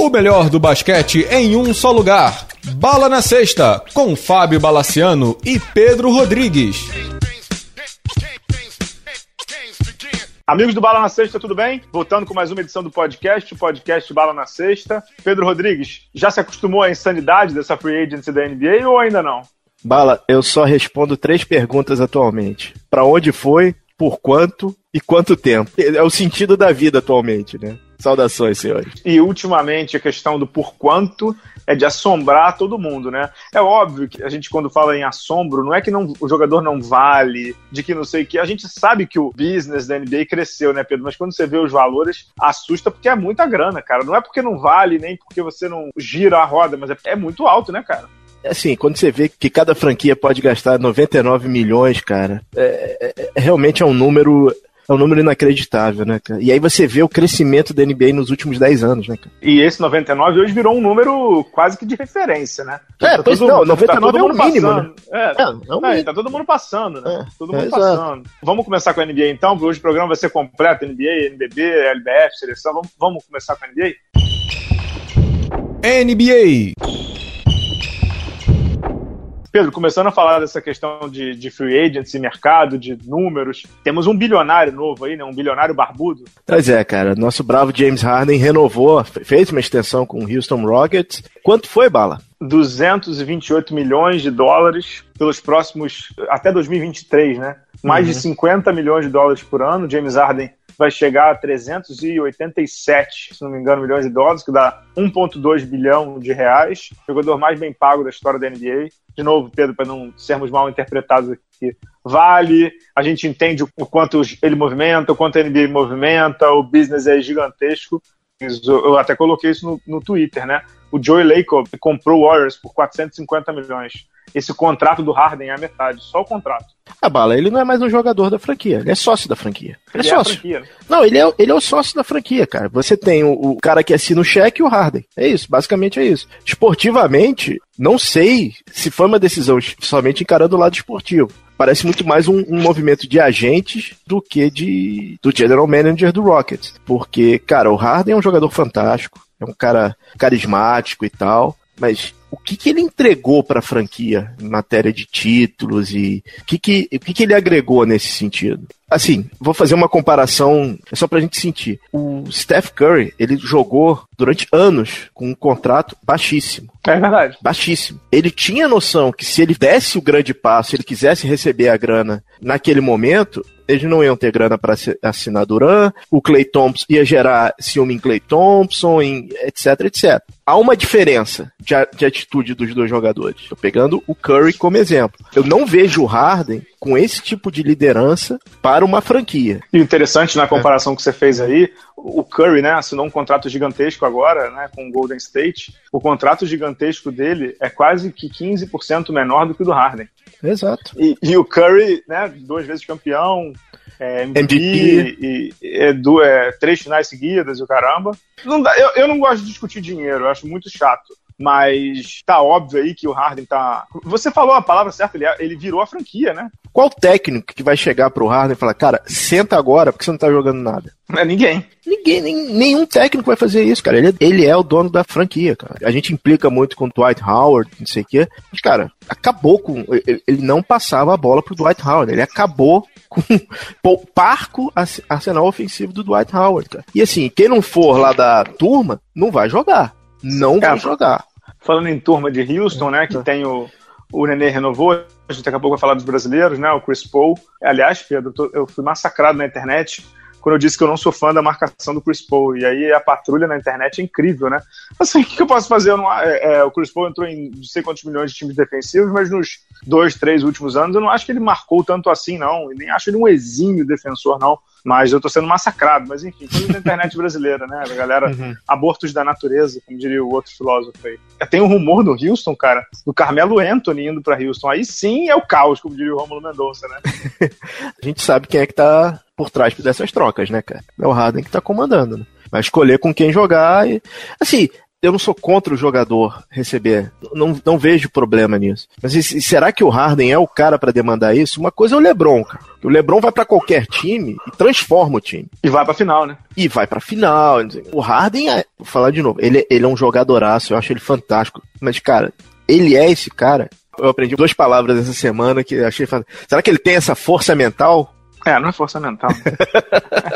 O melhor do basquete em um só lugar. Bala na Sexta, com Fábio Balaciano e Pedro Rodrigues. Amigos do Bala na Sexta, tudo bem? Voltando com mais uma edição do podcast, o podcast Bala na Sexta. Pedro Rodrigues, já se acostumou à insanidade dessa free agency da NBA ou ainda não? Bala, eu só respondo três perguntas atualmente. Para onde foi, por quanto e quanto tempo? É o sentido da vida atualmente, né? Saudações, senhores. E ultimamente a questão do por quanto é de assombrar todo mundo, né? É óbvio que a gente, quando fala em assombro, não é que não, o jogador não vale, de que não sei o que. A gente sabe que o business da NBA cresceu, né, Pedro? Mas quando você vê os valores, assusta porque é muita grana, cara. Não é porque não vale, nem porque você não gira a roda, mas é, é muito alto, né, cara? Assim, quando você vê que cada franquia pode gastar 99 milhões, cara, é, é, é realmente é um número é um número inacreditável, né, cara? E aí você vê o crescimento da NBA nos últimos 10 anos, né, cara? E esse 99 hoje virou um número quase que de referência, né? É, tá pois todo, não, 99 tá é o mínimo, passando. né? É, é, é, um é, tá todo mundo passando, né? É, todo mundo é, passando. Vamos começar com a NBA então, porque hoje o programa vai ser completo, NBA, NBB, LBF, seleção. Vamos, vamos começar com a NBA? NBA Pedro, começando a falar dessa questão de, de free agents e mercado, de números, temos um bilionário novo aí, né? Um bilionário barbudo. Pois é, cara. Nosso bravo James Harden renovou, fez uma extensão com o Houston Rockets. Quanto foi, Bala? 228 milhões de dólares pelos próximos. até 2023, né? Mais uhum. de 50 milhões de dólares por ano. James Harden vai chegar a 387, se não me engano, milhões de dólares, que dá 1,2 bilhão de reais. Jogador mais bem pago da história da NBA. De novo, Pedro, para não sermos mal interpretados aqui, vale, a gente entende o quanto ele movimenta, o quanto a NBA movimenta, o business é gigantesco. Eu até coloquei isso no, no Twitter, né? O Joey Lacob comprou o Warriors por 450 milhões esse contrato do Harden é a metade, só o contrato. A bala, ele não é mais um jogador da franquia, ele é sócio da franquia. Ele, ele é sócio. Franquia, né? Não, ele é, ele é o sócio da franquia, cara. Você tem o, o, cara que assina o cheque e o Harden. É isso, basicamente é isso. Esportivamente, não sei se foi uma decisão somente encarando o lado esportivo. Parece muito mais um, um movimento de agentes do que de do general manager do Rockets. Porque, cara, o Harden é um jogador fantástico, é um cara carismático e tal, mas o que, que ele entregou para a franquia em matéria de títulos e o que, que, o que, que ele agregou nesse sentido? Assim, vou fazer uma comparação é só pra gente sentir. O Steph Curry, ele jogou durante anos com um contrato baixíssimo. É verdade. Baixíssimo. Ele tinha noção que se ele desse o grande passo, se ele quisesse receber a grana naquele momento, eles não iam ter grana para assinar Duran, o Clay Thompson ia gerar ciúme em Clay Thompson, em etc, etc. Há uma diferença de, de atitude dos dois jogadores. Estou pegando o Curry como exemplo. Eu não vejo o Harden com esse tipo de liderança para uma franquia. E interessante na comparação é. que você fez aí, o Curry, né, assinou um contrato gigantesco agora, né, com o Golden State. O contrato gigantesco dele é quase que 15% menor do que o do Harden. Exato. E, e o Curry, né, duas vezes campeão, é, MVP, MVP. E, é, do, é, três finais seguidas e o caramba. Não dá, eu, eu não gosto de discutir dinheiro, eu acho muito chato mas tá óbvio aí que o Harden tá. Você falou a palavra certa, ele, é, ele virou a franquia, né? Qual técnico que vai chegar pro Harden e falar, cara, senta agora porque você não tá jogando nada? É ninguém. Ninguém, nem, nenhum técnico vai fazer isso, cara. Ele, é, ele é o dono da franquia, cara. A gente implica muito com o Dwight Howard, não sei o quê. Mas, cara, acabou com. Ele, ele não passava a bola pro Dwight Howard. Ele acabou com o parco arsenal ofensivo do Dwight Howard, cara. E assim, quem não for lá da turma, não vai jogar. Não é, vai jogar. Falando em turma de Houston, né, que tem o, o Nenê renovou, a gente daqui a pouco vai falar dos brasileiros, né, o Chris Paul. Aliás, Pedro, eu fui massacrado na internet quando eu disse que eu não sou fã da marcação do Chris Paul. E aí a patrulha na internet é incrível, né? Assim, o que eu posso fazer? Eu não, é, é, o Chris Paul entrou em não sei quantos milhões de times defensivos, mas nos dois, três últimos anos eu não acho que ele marcou tanto assim, não. E nem acho ele um exímio defensor, não. Mas eu tô sendo massacrado. Mas enfim, coisa da internet brasileira, né? A galera, uhum. abortos da natureza, como diria o outro filósofo aí. Tem um rumor no Houston, cara, do Carmelo Anthony indo pra Houston. Aí sim é o caos, como diria o Romulo Mendonça, né? a gente sabe quem é que tá por trás dessas trocas, né, cara? É o Harden que tá comandando, né? Vai escolher com quem jogar e. Assim, eu não sou contra o jogador receber. Não, não vejo problema nisso. Mas e, será que o Harden é o cara para demandar isso? Uma coisa é o LeBron, cara. O LeBron vai para qualquer time e transforma o time. E vai pra final, né? E vai pra final. O Harden é, vou falar de novo, ele, ele é um jogadoraço, eu acho ele fantástico. Mas, cara, ele é esse cara. Eu aprendi duas palavras essa semana que achei. Será que ele tem essa força mental? É, não é força mental.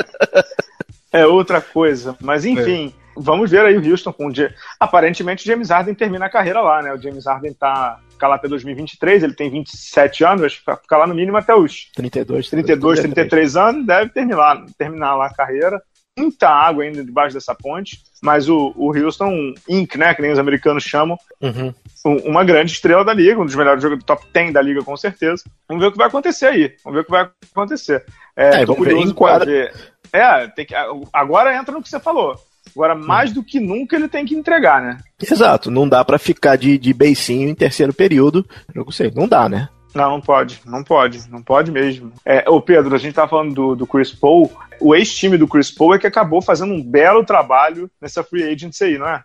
é outra coisa. Mas enfim, é. Vamos ver aí o Houston com o. Aparentemente o James Harden termina a carreira lá, né? O James Harden tá ficar lá até 2023, ele tem 27 anos, acho que vai ficar lá no mínimo até os 32, 32 33 anos, deve terminar, terminar lá a carreira. Muita água ainda debaixo dessa ponte, mas o, o Houston Inc., né, que nem os americanos chamam, uhum. uma grande estrela da liga, um dos melhores jogadores do top 10 da liga, com certeza. Vamos ver o que vai acontecer aí. Vamos ver o que vai acontecer. É, é vamos ver em quadra. É, tem que, agora entra no que você falou. Agora, mais do que nunca, ele tem que entregar, né? Exato, não dá para ficar de, de beicinho em terceiro período. Eu não sei, não dá, né? Não, não pode, não pode, não pode mesmo. É, ô Pedro, a gente tá falando do, do Chris Paul. O ex-time do Chris Paul é que acabou fazendo um belo trabalho nessa free agency aí, não é?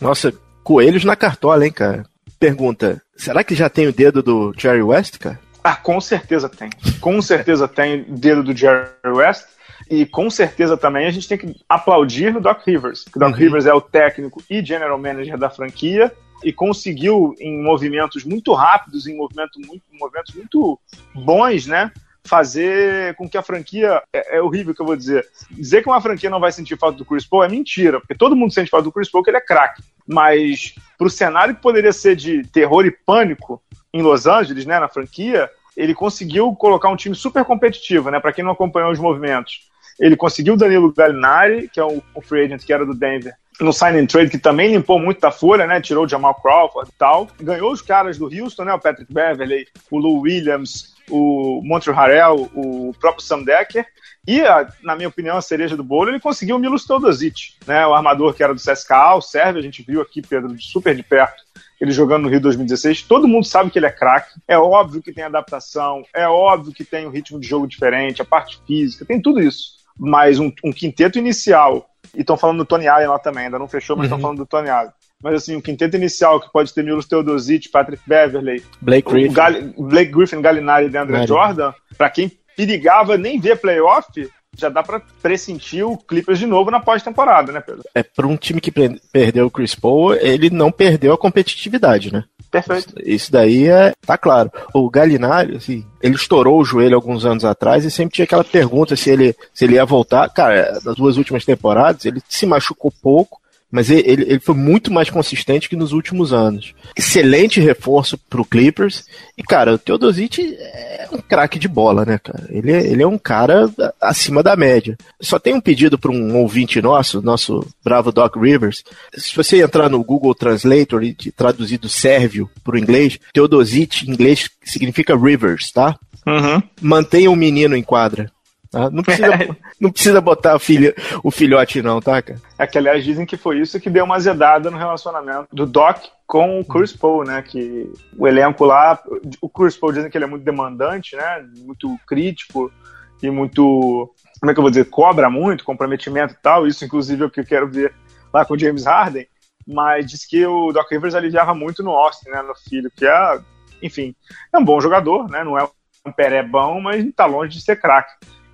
Nossa, coelhos na cartola, hein, cara? Pergunta: será que já tem o dedo do Jerry West, cara? Ah, com certeza tem. Com certeza tem o dedo do Jerry West. E com certeza também a gente tem que aplaudir no Doc Rivers. O Doc uhum. Rivers é o técnico e general manager da franquia e conseguiu, em movimentos muito rápidos, em movimentos muito, movimentos muito bons, né? Fazer com que a franquia. É, é, horrível que eu vou dizer. Dizer que uma franquia não vai sentir falta do Chris Paul é mentira, porque todo mundo sente falta do Chris Paul, que ele é craque. Mas para o cenário que poderia ser de terror e pânico em Los Angeles, né, na franquia, ele conseguiu colocar um time super competitivo, né? Para quem não acompanhou os movimentos ele conseguiu o Danilo Gallinari, que é o, free agent que era do Denver, no sign and trade, que também limpou muito da folha, né? Tirou o Jamal Crawford e tal. Ganhou os caras do Houston, né? O Patrick Beverley, o Lou Williams, o Montreal Harrell, o próprio Sam Decker. E, na minha opinião, a cereja do bolo, ele conseguiu o Milos Teodosic, né? O armador que era do CSKA, o Sérvio, a gente viu aqui, Pedro, super de perto, ele jogando no Rio 2016. Todo mundo sabe que ele é craque. É óbvio que tem adaptação, é óbvio que tem um ritmo de jogo diferente, a parte física, tem tudo isso mas um, um quinteto inicial, e estão falando do Tony Allen lá também, ainda não fechou, mas estão uhum. falando do Tony Allen. Mas assim, um quinteto inicial que pode ter Milos Teodosic, Patrick Beverley, Blake Griffin, Gal Blake Griffin Gallinari e DeAndre Jordan, para quem perigava nem ver playoff, já dá para pressentir o Clippers de novo na pós-temporada, né, Pedro? É, para um time que perdeu o Chris Paul, ele não perdeu a competitividade, né? Perfeito. Isso daí é, tá claro. O Galinari, assim, ele estourou o joelho alguns anos atrás e sempre tinha aquela pergunta se ele, se ele ia voltar. Cara, nas duas últimas temporadas, ele se machucou pouco, mas ele, ele foi muito mais consistente que nos últimos anos. Excelente reforço pro Clippers. E, cara, o Teodosic é um craque de bola, né, cara? Ele é, ele é um cara acima da média. Só tem um pedido para um ouvinte nosso, nosso bravo Doc Rivers. Se você entrar no Google Translator e traduzir do sérvio pro inglês, Teodosic em inglês significa Rivers, tá? Uhum. Mantenha o menino em quadra. Tá? Não, precisa, não precisa botar o, filho, o filhote, não, tá, cara? É que, aliás, dizem que foi isso que deu uma zedada no relacionamento do Doc com o Chris Paul, né? Que o elenco lá. O Chris Paul dizem que ele é muito demandante, né? Muito crítico e muito. Como é que eu vou dizer? Cobra muito, comprometimento e tal. Isso, inclusive, é o que eu quero ver lá com o James Harden. Mas diz que o Doc Rivers aliviava muito no Austin, né? No filho, que é, enfim, é um bom jogador, né? Não é um peré bom, mas tá longe de ser craque.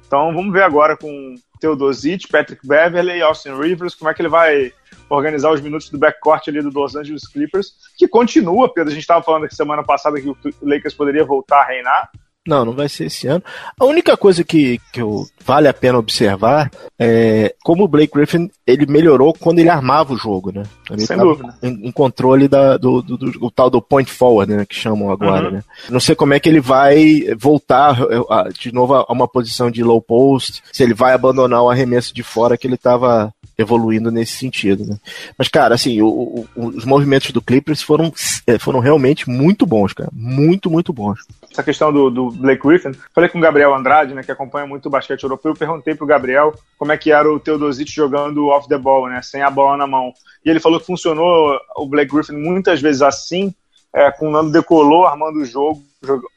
Então vamos ver agora com Teodosic, Patrick Beverley, Austin Rivers, como é que ele vai organizar os minutos do backcourt ali do Los Angeles Clippers, que continua, Pedro, a gente estava falando aqui semana passada que o Lakers poderia voltar a reinar, não, não vai ser esse ano. A única coisa que, que eu, vale a pena observar é como o Blake Griffin ele melhorou quando ele armava o jogo, né? Ele Sem dúvida. Em, em, controle da, do, do, do, do, tal do point forward, né? Que chamam agora, uhum. né? Não sei como é que ele vai voltar de novo a uma posição de low post, se ele vai abandonar o arremesso de fora que ele estava evoluindo nesse sentido, né? Mas, cara, assim, o, o, os movimentos do Clippers foram, é, foram realmente muito bons, cara. Muito, muito bons. Essa questão do, do Blake Griffin, falei com o Gabriel Andrade, né, que acompanha muito o basquete europeu, perguntei pro Gabriel como é que era o Teodosic jogando off the ball, né, sem a bola na mão. E ele falou que funcionou o Blake Griffin muitas vezes assim, é, com o Nando decolou armando o jogo,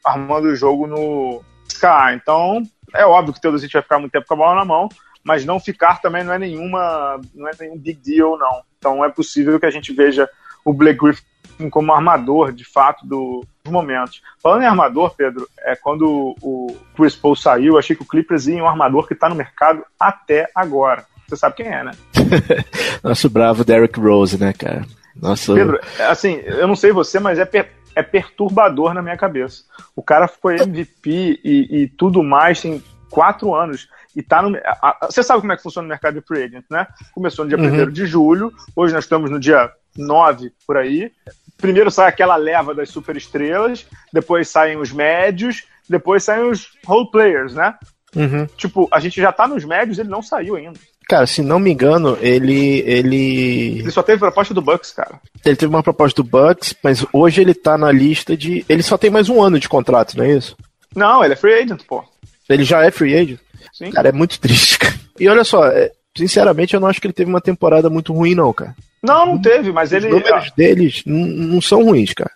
armando o jogo no Sky. Então, é óbvio que o Teodosic vai ficar muito tempo com a bola na mão, mas não ficar também não é nenhuma, não é nenhum big deal, não. Então é possível que a gente veja o Blake Griffin como armador, de fato, do, momentos. Falando em armador, Pedro, é quando o Chris Paul saiu, achei que o Clippers ia em um armador que está no mercado até agora. Você sabe quem é, né? Nosso bravo Derrick Rose, né, cara? Nossa. Pedro, assim, eu não sei você, mas é, per é perturbador na minha cabeça. O cara foi MVP e, e tudo mais tem quatro anos e tá no. A, a, você sabe como é que funciona o mercado de free agent, né? Começou no dia uhum. 1 de julho, hoje nós estamos no dia 9 por aí. Primeiro sai aquela leva das superestrelas, depois saem os médios, depois saem os role players, né? Uhum. Tipo, a gente já tá nos médios, ele não saiu ainda. Cara, se não me engano, ele. Ele, ele só teve proposta do Bucks, cara. Ele teve uma proposta do Bucks, mas hoje ele tá na lista de. Ele só tem mais um ano de contrato, não é isso? Não, ele é free agent, pô. Ele já é free agent? Sim. Cara, é muito triste, cara. E olha só, é, sinceramente, eu não acho que ele teve uma temporada muito ruim, não, cara. Não, não teve, mas Os ele. Os números deles não são ruins, cara.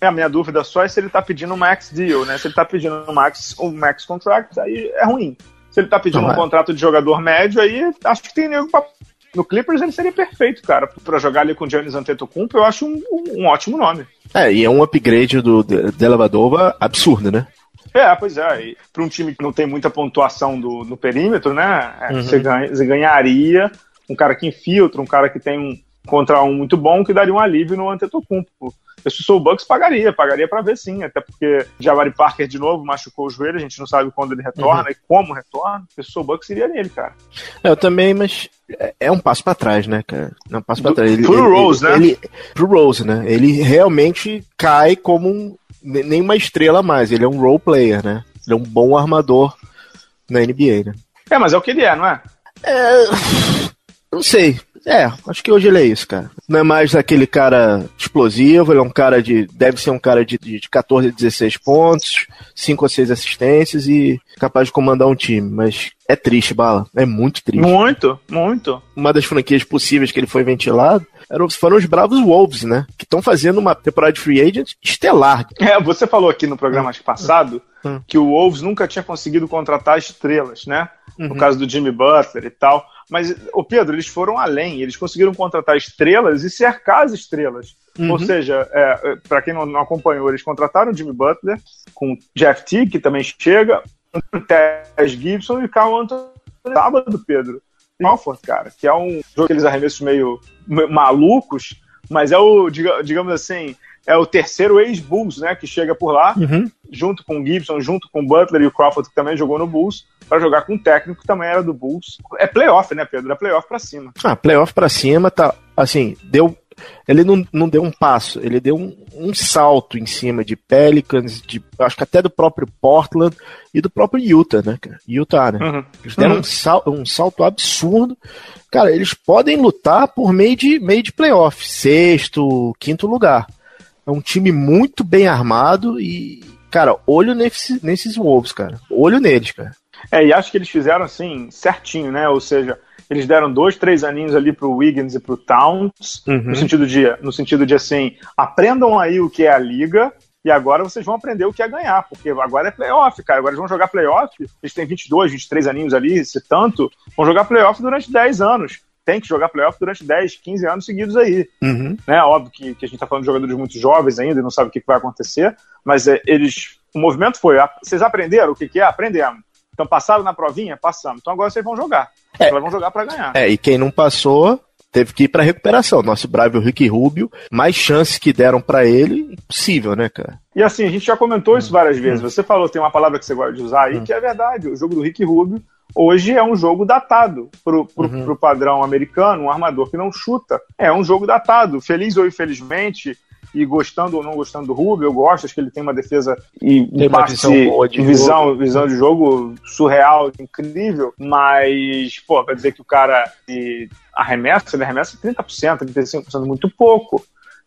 É, a minha dúvida só é se ele tá pedindo um max deal, né? Se ele tá pedindo um max, um max contract, aí é ruim. Se ele tá pedindo não, um é. contrato de jogador médio, aí acho que tem nego pra... No Clippers ele seria perfeito, cara, para jogar ali com o Giannis Antetokounmpo, eu acho um, um, ótimo nome. É, e é um upgrade do Delavadova absurdo, né? É, pois é. Para um time que não tem muita pontuação do, no perímetro, né? É, uhum. Você, ganha, você ganharia um cara que infiltra, um cara que tem um contra um muito bom, que daria um alívio no Antetokounmpo. Eu, se sou o Bucks, pagaria, pagaria para ver sim, até porque Jabari Parker de novo machucou o joelho, a gente não sabe quando ele retorna uhum. e como retorna. Se eu sou o Bucks, iria nele, cara. Eu também, mas é, é um passo para trás, né, cara? É um passo para trás. Ele, pro ele, Rose, ele, né? Ele, pro Rose, né? Ele realmente cai como um, nem uma estrela mais, ele é um role player, né? Ele é um bom armador na NBA, né? É, mas é o que ele é, não é? É. Não sei. É, acho que hoje ele é isso, cara. Não é mais aquele cara explosivo, ele é um cara de. Deve ser um cara de, de 14 a 16 pontos, 5 ou 6 assistências e capaz de comandar um time. Mas é triste, Bala. É muito triste. Muito, muito. Uma das franquias possíveis que ele foi ventilado eram, foram os Bravos Wolves, né? Que estão fazendo uma temporada de free agent estelar. É, você falou aqui no programa passado hum. que o Wolves nunca tinha conseguido contratar estrelas, né? Uhum. No caso do Jimmy Butler e tal. Mas, o Pedro, eles foram além. Eles conseguiram contratar estrelas e cercar as estrelas. Uhum. Ou seja, é, é para quem não, acompanhou, eles contrataram o Jimmy Butler com Jeff T, que também chega, Tess Gibson e Carl Anthony sábado, Pedro. Alford, cara, que é um jogo aqueles arremessos meio malucos, mas é o, digamos assim, é o terceiro ex-Bulls, né, que chega por lá, uhum. junto com o Gibson, junto com o Butler e o Crawford, que também jogou no Bulls, para jogar com um técnico que também era do Bulls. É playoff, né, Pedro? É playoff para cima. Ah, playoff para cima, tá, assim, deu ele não, não deu um passo, ele deu um, um salto em cima de Pelicans, de, acho que até do próprio Portland e do próprio Utah, né, cara? Utah, né? Uhum. Eles deram uhum. um, sal, um salto absurdo. Cara, eles podem lutar por meio de, meio de playoff, sexto, quinto lugar. É um time muito bem armado e, cara, olho nesse, nesses Wolves, cara. Olho neles, cara. É, e acho que eles fizeram assim, certinho, né? Ou seja, eles deram dois, três aninhos ali pro Wiggins e pro Towns, uhum. no sentido de, no sentido de assim, aprendam aí o que é a liga, e agora vocês vão aprender o que é ganhar, porque agora é playoff, cara. Agora eles vão jogar playoff. Eles têm 22, 23 aninhos ali, se tanto, vão jogar playoff durante 10 anos. Tem que jogar playoff durante 10, 15 anos seguidos aí. Uhum. Né? Óbvio que, que a gente tá falando de jogadores muito jovens ainda e não sabe o que, que vai acontecer, mas é, eles. O movimento foi: vocês aprenderam o que, que é? Aprendemos. Então passaram na provinha? Passamos. Então agora vocês vão jogar. É, Elas vão jogar para ganhar. É, e quem não passou teve que ir para recuperação. Nosso bravo Rick Rubio, mais chances que deram para ele, impossível, né, cara? E assim, a gente já comentou isso várias hum. vezes. Você falou, tem uma palavra que você gosta de usar aí, hum. que é verdade. O jogo do Rick Rubio hoje é um jogo datado pro, pro, uhum. pro padrão americano, um armador que não chuta. É um jogo datado. Feliz ou infelizmente, e gostando ou não gostando do Rubio, eu gosto, acho que ele tem uma defesa e um passe, visão, de visão, jogo. visão de jogo surreal, incrível, mas, pô, vai dizer que o cara arremessa, ele arremessa 30%, 35%, muito pouco.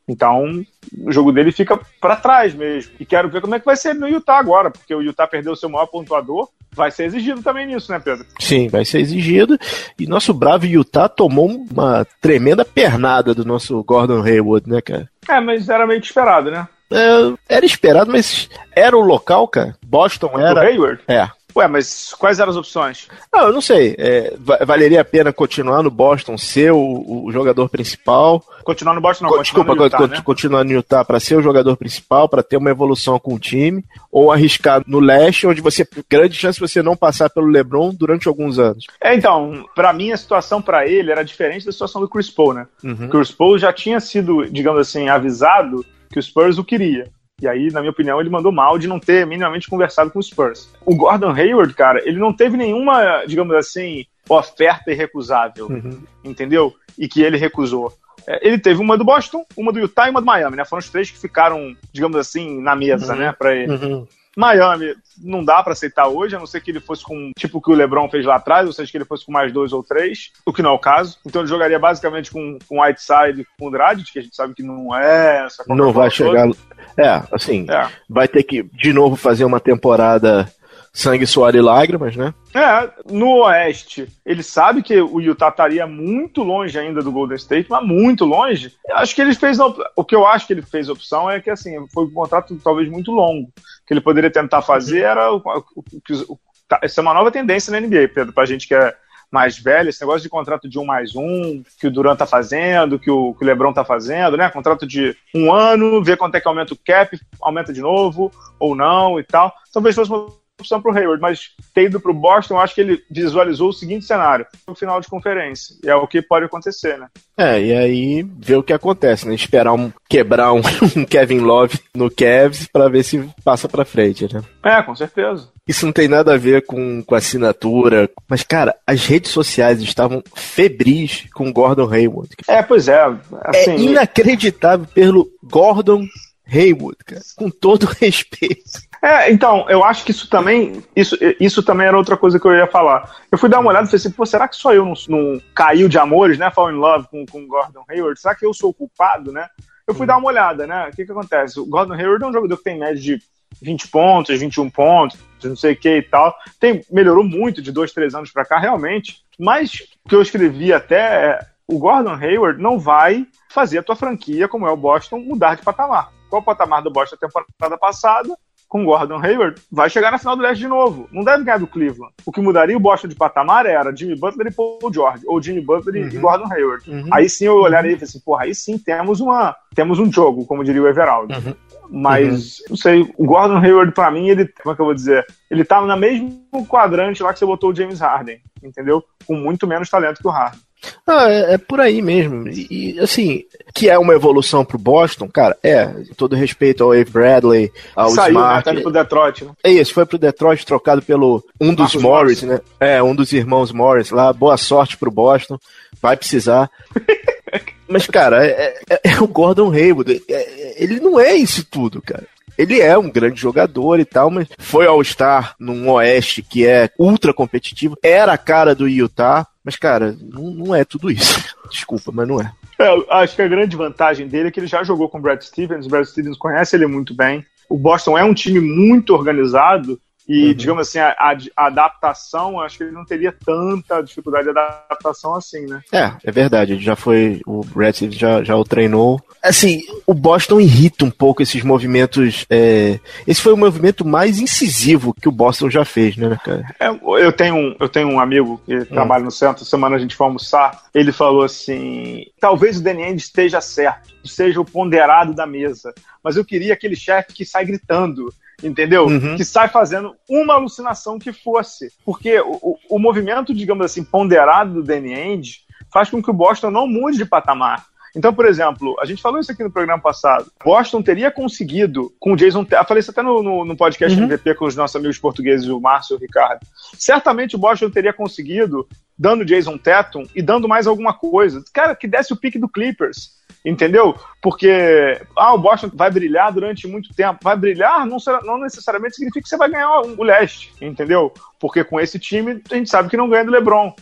Então, o jogo dele fica para trás mesmo. E quero ver como é que vai ser no Utah agora, porque o Utah perdeu o seu maior pontuador. Vai ser exigido também nisso, né, Pedro? Sim, vai ser exigido. E nosso bravo Utah tomou uma tremenda pernada do nosso Gordon Hayward, né, cara? É, mas era meio que esperado, né? É, era esperado, mas era o local, cara. Boston era. O Hayward? É. Ué, mas quais eram as opções? Não, eu não sei. É, valeria a pena continuar no Boston, ser o, o jogador principal? Continuar no Boston, não. Co desculpa, no Utah, co né? continuar no Utah para ser o jogador principal, para ter uma evolução com o time, ou arriscar no leste, onde você grande chance de você não passar pelo LeBron durante alguns anos. É, então, para mim a situação para ele era diferente da situação do Chris Paul, né? Uhum. Chris Paul já tinha sido, digamos assim, avisado que o Spurs o queria. E aí, na minha opinião, ele mandou mal de não ter minimamente conversado com o Spurs. O Gordon Hayward, cara, ele não teve nenhuma, digamos assim, oferta irrecusável, uhum. entendeu? E que ele recusou. É, ele teve uma do Boston, uma do Utah e uma do Miami, né? Foram os três que ficaram, digamos assim, na mesa, uhum. né, pra ele. Uhum. Miami não dá para aceitar hoje, a não ser que ele fosse com tipo o que o LeBron fez lá atrás, ou seja, que ele fosse com mais dois ou três, o que não é o caso. Então ele jogaria basicamente com, com Whiteside e com o Dragic, que a gente sabe que não é essa Não vai chegar. Toda. É, assim, é. vai ter que de novo fazer uma temporada sangue, suor e lágrimas, né? É, no Oeste, ele sabe que o Utah estaria muito longe ainda do Golden State, mas muito longe. Eu acho que ele fez. O que eu acho que ele fez opção é que, assim, foi um contrato talvez muito longo. O que ele poderia tentar fazer era. O, o, o, tá, essa é uma nova tendência na NBA, Pedro, pra gente que é mais velho, esse negócio de contrato de um mais um, que o Durant tá fazendo, que o, que o Lebron tá fazendo, né? Contrato de um ano, ver quanto é que aumenta o cap, aumenta de novo ou não e tal. Talvez fosse uma opção para o Hayward, mas ter ido para o Boston, acho que ele visualizou o seguinte cenário: no final de conferência. E é o que pode acontecer, né? É, e aí ver o que acontece, né? Esperar um quebrar um, um Kevin Love no Cavs para ver se passa para frente, né? É, com certeza. Isso não tem nada a ver com, com assinatura. Mas, cara, as redes sociais estavam febris com Gordon Hayward. É, pois é. Assim... É inacreditável pelo Gordon Hayward, cara. Com todo respeito. É, então, eu acho que isso também, isso, isso também era outra coisa que eu ia falar. Eu fui dar uma olhada e falei assim, pô, será que só eu não, não caiu de amores, né? Fall in love com, com Gordon Hayward? Será que eu sou o culpado, né? Eu fui dar uma olhada, né? O que que acontece? O Gordon Hayward é um jogador que tem média de 20 pontos, 21 pontos, não sei o que e tal. Tem, melhorou muito de dois, três anos para cá, realmente. Mas o que eu escrevi até é, o Gordon Hayward não vai fazer a tua franquia, como é o Boston, mudar de patamar. Qual o patamar do Boston na temporada passada? Com Gordon Hayward, vai chegar na final do leste de novo. Não deve ganhar do Cleveland. O que mudaria o Boston de patamar era Jimmy Butler e Paul George, ou Jimmy Butler uhum. e Gordon Hayward. Uhum. Aí sim eu olharia e falei assim, porra, aí sim temos, uma, temos um jogo, como diria o Everaldo. Uhum. Mas, uhum. não sei, o Gordon Hayward, para mim, ele, como é que eu vou dizer? Ele tá na mesmo quadrante lá que você botou o James Harden, entendeu? Com muito menos talento que o Harden. Ah, é, é, por aí mesmo. E, assim, que é uma evolução pro Boston, cara, é. Todo respeito ao Wave Bradley, ao Saiu? Smart. Né? Tá pro Detroit, né? É isso, foi pro Detroit trocado pelo um dos Morris, Morris, né? É, um dos irmãos Morris lá. Boa sorte pro Boston. Vai precisar. Mas, cara, é, é, é, o Gordon Hayward. É, é, ele não é isso tudo, cara. Ele é um grande jogador e tal, mas foi All-Star num Oeste que é ultra competitivo. Era a cara do Utah, mas, cara, não, não é tudo isso. Desculpa, mas não é. é. Acho que a grande vantagem dele é que ele já jogou com o Brad Stevens. O Brad Stevens conhece ele muito bem. O Boston é um time muito organizado e, uhum. digamos assim, a, a, adaptação, acho que ele não teria tanta dificuldade de adaptação assim, né? É, é verdade. Ele já foi. O Brad já, já o treinou. Assim, o Boston irrita um pouco esses movimentos. É, esse foi o movimento mais incisivo que o Boston já fez, né, cara? É, eu, tenho um, eu tenho um amigo que hum. trabalha no centro, semana a gente foi almoçar. Ele falou assim: talvez o Danny esteja certo, seja o ponderado da mesa, mas eu queria aquele chefe que sai gritando entendeu? Uhum. Que sai fazendo uma alucinação que fosse. Porque o, o, movimento, digamos assim, ponderado do Danny Ainge faz com que o Boston não mude de patamar. Então, por exemplo, a gente falou isso aqui no programa passado. Boston teria conseguido, com o Jason Eu falei isso até no, no, no podcast uhum. MVP com os nossos amigos portugueses, o Márcio e o Ricardo. Certamente o Boston teria conseguido, dando Jason Tatum e dando mais alguma coisa. Cara, que desse o pique do Clippers entendeu? Porque ah, o Boston vai brilhar durante muito tempo. Vai brilhar não, será, não necessariamente significa que você vai ganhar o leste, entendeu? Porque com esse time a gente sabe que não ganha do LeBron.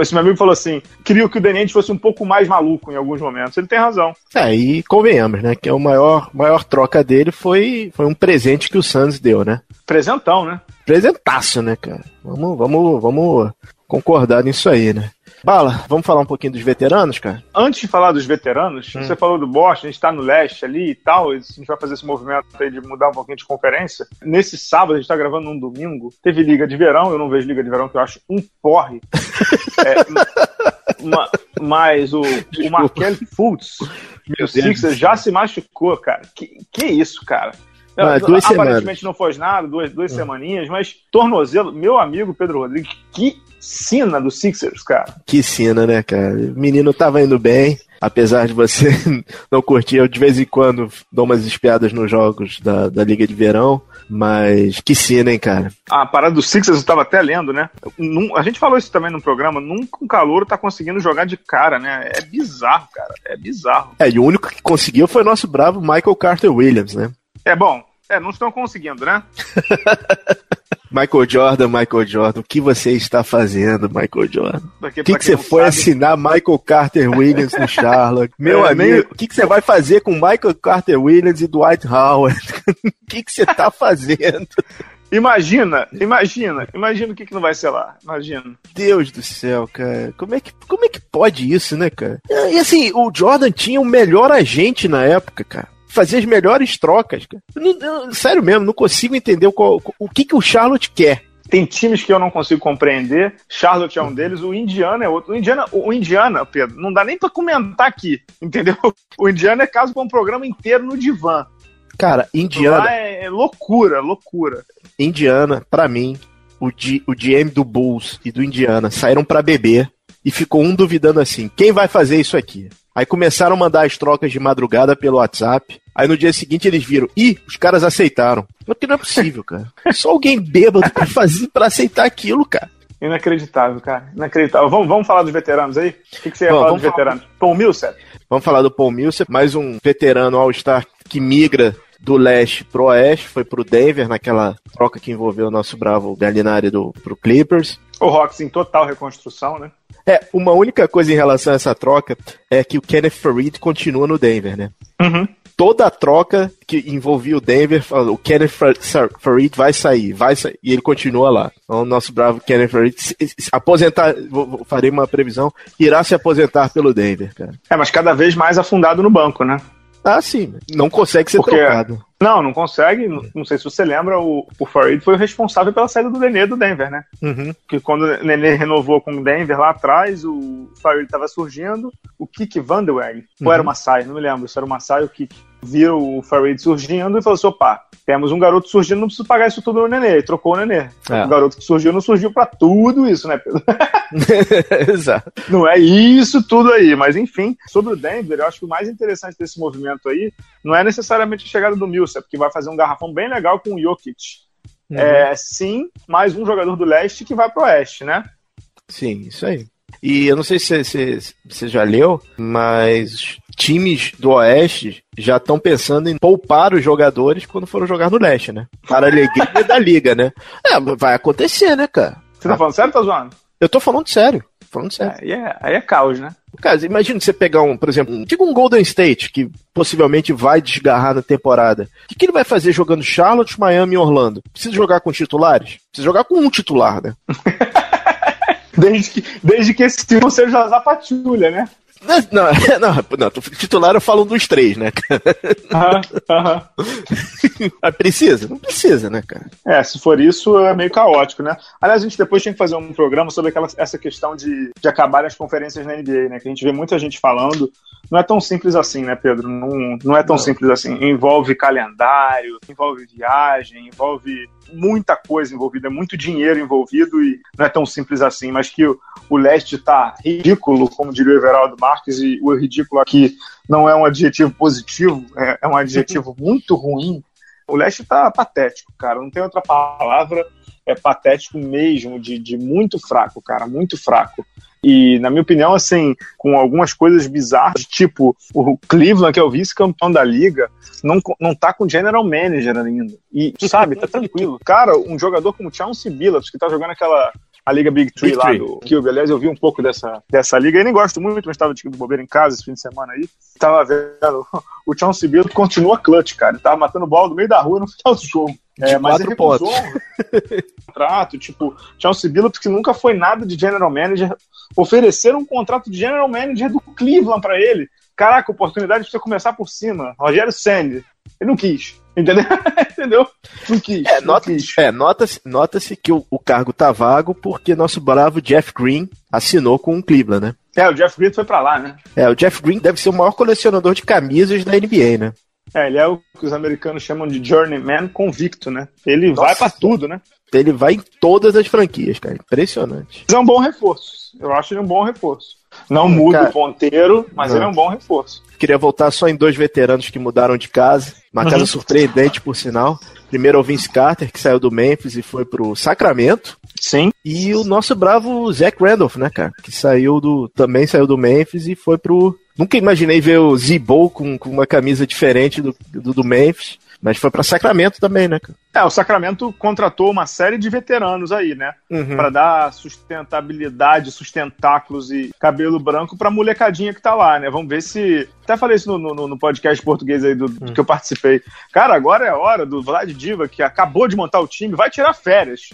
Esse meu amigo falou assim: queria que o Denente fosse um pouco mais maluco em alguns momentos. Ele tem razão. É, e convenhamos, né? Que é o maior, maior troca dele foi, foi um presente que o Suns deu, né? Presentão, né? Presentaço, né, cara? Vamos, vamos, vamos concordar nisso aí, né? Bala, vamos falar um pouquinho dos veteranos, cara? Antes de falar dos veteranos, hum. você falou do Boston, a gente tá no leste ali e tal, a gente vai fazer esse movimento aí de mudar um pouquinho de conferência. Nesse sábado, a gente tá gravando num domingo, teve liga de verão, eu não vejo liga de verão, que eu acho um porre. é, ma, mas o, o Markel Fultz, meu Sixers, já se machucou, cara. Que, que isso, cara? Ah, duas Aparentemente semanas. não foi nada, duas, duas semaninhas, mas tornozelo, meu amigo Pedro Rodrigues, que sina do Sixers, cara. Que sina, né, cara? O menino tava indo bem, apesar de você não curtir, eu de vez em quando dou umas espiadas nos jogos da, da Liga de Verão, mas que sina, hein, cara? A parada do Sixers eu tava até lendo, né? Num, a gente falou isso também no programa, nunca um calor tá conseguindo jogar de cara, né? É bizarro, cara, é bizarro. É, e o único que conseguiu foi o nosso bravo Michael Carter Williams, né? É bom, é, não estão conseguindo, né? Michael Jordan, Michael Jordan, o que você está fazendo, Michael Jordan? O que, que você foi sabe... assinar Michael Carter Williams no Charlotte? Meu é, amigo, o que, que você vai fazer com Michael Carter Williams e Dwight Howard? O que, que você está fazendo? Imagina, imagina, imagina o que, que não vai ser lá. Imagina. Deus do céu, cara. Como é que, como é que pode isso, né, cara? E assim, o Jordan tinha o melhor agente na época, cara fazer as melhores trocas. Não, sério mesmo, não consigo entender qual, o que, que o Charlotte quer. Tem times que eu não consigo compreender. Charlotte é um deles, o Indiana é outro. O Indiana, o Indiana Pedro, não dá nem para comentar aqui, entendeu? O Indiana é caso para um programa inteiro no divã. Cara, Indiana. É, é, loucura, loucura. Indiana, para mim, o, G, o GM do Bulls e do Indiana saíram para beber e ficou um duvidando assim: quem vai fazer isso aqui? Aí começaram a mandar as trocas de madrugada pelo WhatsApp. Aí no dia seguinte eles viram, ih, os caras aceitaram. Porque não é possível, cara. Só alguém bêbado pra, fazer, pra aceitar aquilo, cara. Inacreditável, cara. Inacreditável. Vamos, vamos falar dos veteranos aí? O que, que você ia Bom, falar dos veteranos? Falar... Paul Millsap? Vamos falar do Paul Millsap, mais um veterano All-Star que migra do leste pro oeste, foi pro Denver naquela troca que envolveu o nosso bravo Gallinari do, pro Clippers. O Hawks em total reconstrução, né? É, uma única coisa em relação a essa troca é que o Kenneth Farid continua no Denver, né? Uhum. Toda a troca que envolvia o Denver, o Kenneth Farid vai sair, vai sair, e ele continua lá. Então, o nosso bravo Kenneth Farid se, se aposentar, vou, farei uma previsão, irá se aposentar pelo Denver, cara. É, mas cada vez mais afundado no banco, né? Ah, sim. Não consegue ser Porque, trocado. Não, não consegue. Não sei se você lembra, o, o Farid foi o responsável pela saída do Nenê do Denver, né? Uhum. Porque quando o Nenê renovou com o Denver lá atrás, o Farid estava surgindo, o Kik Vanderweg, uhum. ou era uma saia, não me lembro se era uma saia ou o Kik viu o Farid surgindo e falou assim: opa, temos um garoto surgindo, não preciso pagar isso tudo no Nenê. E trocou o Nenê. É. O garoto que surgiu não surgiu para tudo isso, né, Pedro? Exato. Não é isso tudo aí, mas enfim, sobre o Denver, eu acho que o mais interessante desse movimento aí não é necessariamente a chegada do Millsap, que vai fazer um garrafão bem legal com o Jokic. Uhum. É, sim, mais um jogador do leste que vai pro oeste, né? Sim, isso aí. E eu não sei se você já leu, mas times do Oeste já estão pensando em poupar os jogadores quando foram jogar no Leste, né? Para a alegria da liga, né? É, vai acontecer, né, cara? Você tá falando sério ou tá zoando? Eu tô falando sério. Falando sério. Aí é, aí é caos, né? Cara, imagina você pegar um, por exemplo, um, tipo um Golden State, que possivelmente vai desgarrar na temporada. O que, que ele vai fazer jogando Charlotte, Miami e Orlando? Precisa jogar com titulares? Precisa jogar com um titular, né? desde, que, desde que esse time seja a Patrulha, né? Não, não, não, titular eu falo dos três, né, cara? Aham, Mas precisa? Não precisa, né, cara? É, se for isso, é meio caótico, né? Aliás, a gente depois tem que fazer um programa sobre aquela, essa questão de, de acabar as conferências na NBA, né? Que a gente vê muita gente falando. Não é tão simples assim, né, Pedro? Não, não é tão não. simples assim. Envolve calendário, envolve viagem, envolve muita coisa envolvida, é muito dinheiro envolvido e não é tão simples assim, mas que o, o leste está ridículo, como diria o Everaldo Marques, e o ridículo aqui não é um adjetivo positivo, é, é um adjetivo muito ruim. O leste está patético, cara, não tem outra palavra, é patético mesmo, de, de muito fraco, cara, muito fraco. E, na minha opinião, assim, com algumas coisas bizarras, tipo o Cleveland, que é o vice-campeão da liga, não, não tá com general manager ainda. E, sabe, tá tranquilo. Cara, um jogador como Chauncey Billups, que tá jogando aquela a Liga Big Tree Big lá Tree. do Cube. Aliás, eu vi um pouco dessa, dessa liga. Eu nem gosto muito, mas estava de bobeira em casa esse fim de semana aí. Tava vendo o Chauncey Billups continua clutch, cara. Ele tava matando bola no meio da rua no final do jogo. É, mas ele recusou um contrato, tipo, Chelsea Billups, que nunca foi nada de general manager, ofereceram um contrato de general manager do Cleveland para ele. Caraca, oportunidade de você começar por cima. Rogério Sandy. Ele não quis. Entendeu? Entendeu? Não quis. É, nota, é nota-se nota que o, o, cargo tá vago porque nosso bravo Jeff Green assinou com o Cleveland, né? É, o Jeff Green foi para lá, né? É, o Jeff Green deve ser o maior colecionador de camisas da NBA, né? É, ele é o que os americanos chamam de journeyman convicto, né? Ele Nossa. vai para tudo, né? Ele vai em todas as franquias, cara. Impressionante. Ele é um bom reforço. Eu acho ele um bom reforço. Não muda cara, o ponteiro, mas não. ele é um bom reforço. Queria voltar só em dois veteranos que mudaram de casa. Uma casa uhum. surpreendente, por sinal. Primeiro é o Vince Carter, que saiu do Memphis e foi pro Sacramento. Sim. E o nosso bravo Zach Randolph, né, cara? Que saiu do. também saiu do Memphis e foi pro. Nunca imaginei ver o Zibo com, com uma camisa diferente do, do, do Memphis. Mas foi para Sacramento também, né? É, o Sacramento contratou uma série de veteranos aí, né? Uhum. Para dar sustentabilidade, sustentáculos e cabelo branco pra molecadinha que tá lá, né? Vamos ver se. Até falei isso no, no, no podcast português aí do, uhum. do, que eu participei. Cara, agora é a hora do Vlad Diva, que acabou de montar o time, vai tirar férias.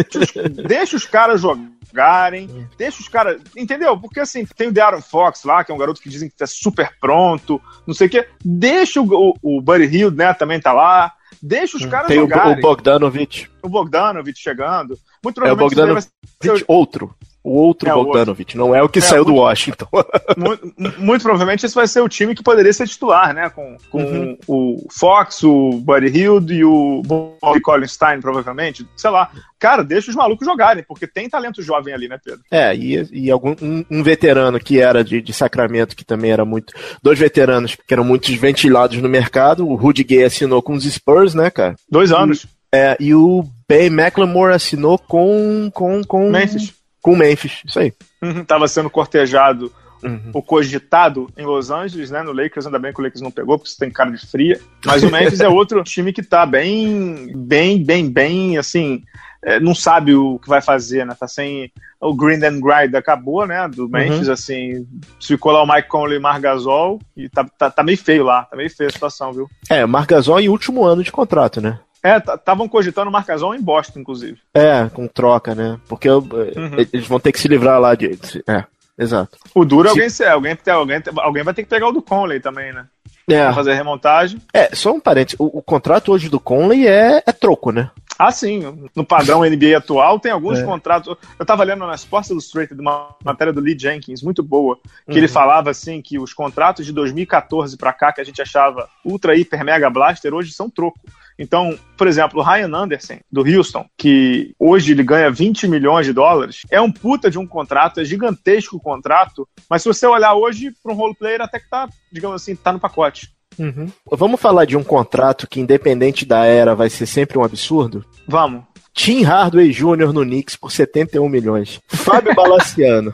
Deixa os caras jogar jogarem, deixa os caras. Entendeu? Porque assim, tem o De'Aaron Fox lá, que é um garoto que dizem que tá super pronto, não sei o quê. Deixa o, o, o Buddy Hill, né, também tá lá. Deixa os hum, caras tem jogarem. Tem o Bogdanovich. O Bogdanovich chegando. Muito provavelmente. É o Bogdanovich outro. O outro é, Bogdanovich, não é o que é, saiu muito, do Washington. Muito, muito, provavelmente esse vai ser o time que poderia ser titular, né? Com, com uhum. o Fox, o Buddy Hield e o Bobby Collinstein, provavelmente. Sei lá. Cara, deixa os malucos jogarem, porque tem talento jovem ali, né, Pedro? É, e, e algum, um, um, veterano que era de, de Sacramento, que também era muito. Dois veteranos que eram muito ventilados no mercado. O Rudy Gay assinou com os Spurs, né, cara? Dois anos. E, é, e o Ben McLemore assinou com. com, com Memphis com o Memphis, isso aí. Uhum, tava sendo cortejado uhum. ou cogitado em Los Angeles, né? No Lakers, ainda bem que o Lakers não pegou, porque você tem cara de fria. Mas o Memphis é outro time que tá bem, bem, bem, bem, assim, é, não sabe o que vai fazer, né? Tá sem. O Green and Grind acabou, né? Do Memphis, uhum. assim. Ficou lá o Mike Conley e Margasol. E tá, tá, tá meio feio lá. Tá meio feio a situação, viu? É, Margasol em último ano de contrato, né? É, estavam cogitando o Marcazão em Boston, inclusive. É, com troca, né? Porque uhum. eles vão ter que se livrar lá de. É, exato. O duro é alguém, se... alguém, alguém, alguém vai ter que pegar o do Conley também, né? É. Pra fazer a remontagem. É, só um parênteses. O, o contrato hoje do Conley é, é troco, né? Ah, sim. No padrão NBA atual, tem alguns é. contratos. Eu estava lendo na Sports Illustrated uma matéria do Lee Jenkins, muito boa, que uhum. ele falava assim que os contratos de 2014 para cá, que a gente achava ultra, hiper, mega blaster, hoje são troco. Então, por exemplo, o Ryan Anderson, do Houston, que hoje ele ganha 20 milhões de dólares, é um puta de um contrato, é gigantesco o contrato, mas se você olhar hoje para um role player, até que tá, digamos assim, tá no pacote. Uhum. Vamos falar de um contrato que, independente da era, vai ser sempre um absurdo? Vamos. Tim Hardaway Jr. no Knicks por 71 milhões. Fábio Balaciano.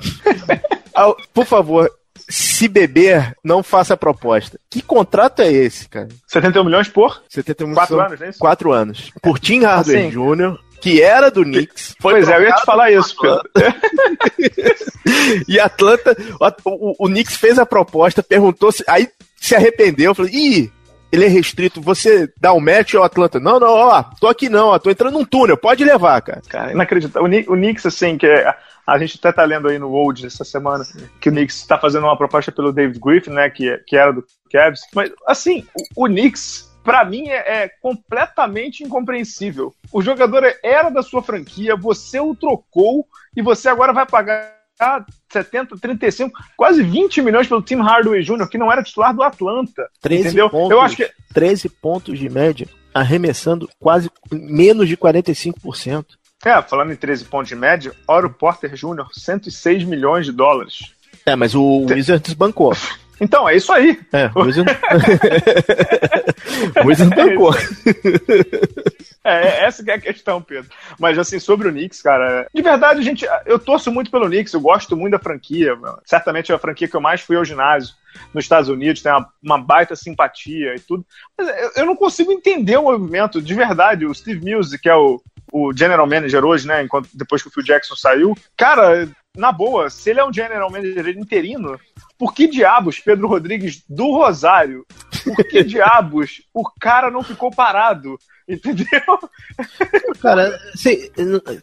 por favor, se beber, não faça a proposta. Que contrato é esse, cara? 71 milhões por? 71 Quatro anos, é isso? Quatro anos. Por Tim Hardaway assim, Jr., que era do Knicks. pois é, eu ia te falar isso, Pedro. e Atlanta, o, o, o Knicks fez a proposta, perguntou se. Aí se arrependeu, falou: ih, ele é restrito, você dá um match ao Atlanta. Não, não, ó, tô aqui não, ó, tô entrando num túnel, pode levar, cara. Cara, inacreditável. O, o Knicks, assim, que é, a gente até tá lendo aí no Old essa semana que o Knicks tá fazendo uma proposta pelo David Griffin, né, que, que era do Cavs. Mas, assim, o, o Knicks, para mim, é, é, completamente incompreensível. O jogador era da sua franquia, você o trocou e você agora vai pagar 70, 35, quase 20 milhões pelo Tim Hardaway Jr., que não era titular do Atlanta. 13 entendeu? Pontos, Eu acho que 13 pontos de média, arremessando quase menos de 45%. É, falando em 13 pontos de média, Oro Porter Jr., 106 milhões de dólares. É, mas o Wizards bancou. Então, é isso aí. É, o Wizards, Wizards bancou. É, é, essa que é a questão, Pedro. Mas assim, sobre o Knicks, cara, de verdade, gente, eu torço muito pelo Knicks, eu gosto muito da franquia. Certamente é a franquia que eu mais fui ao ginásio nos Estados Unidos, tem uma, uma baita simpatia e tudo. Mas eu, eu, não consigo entender o movimento, de verdade. O Steve Mills, que é o, o general manager hoje, né, enquanto, depois que o Phil Jackson saiu, cara, na boa, se ele é um general manager interino, por que diabos Pedro Rodrigues do Rosário, por que diabos o cara não ficou parado? Entendeu? Cara, se,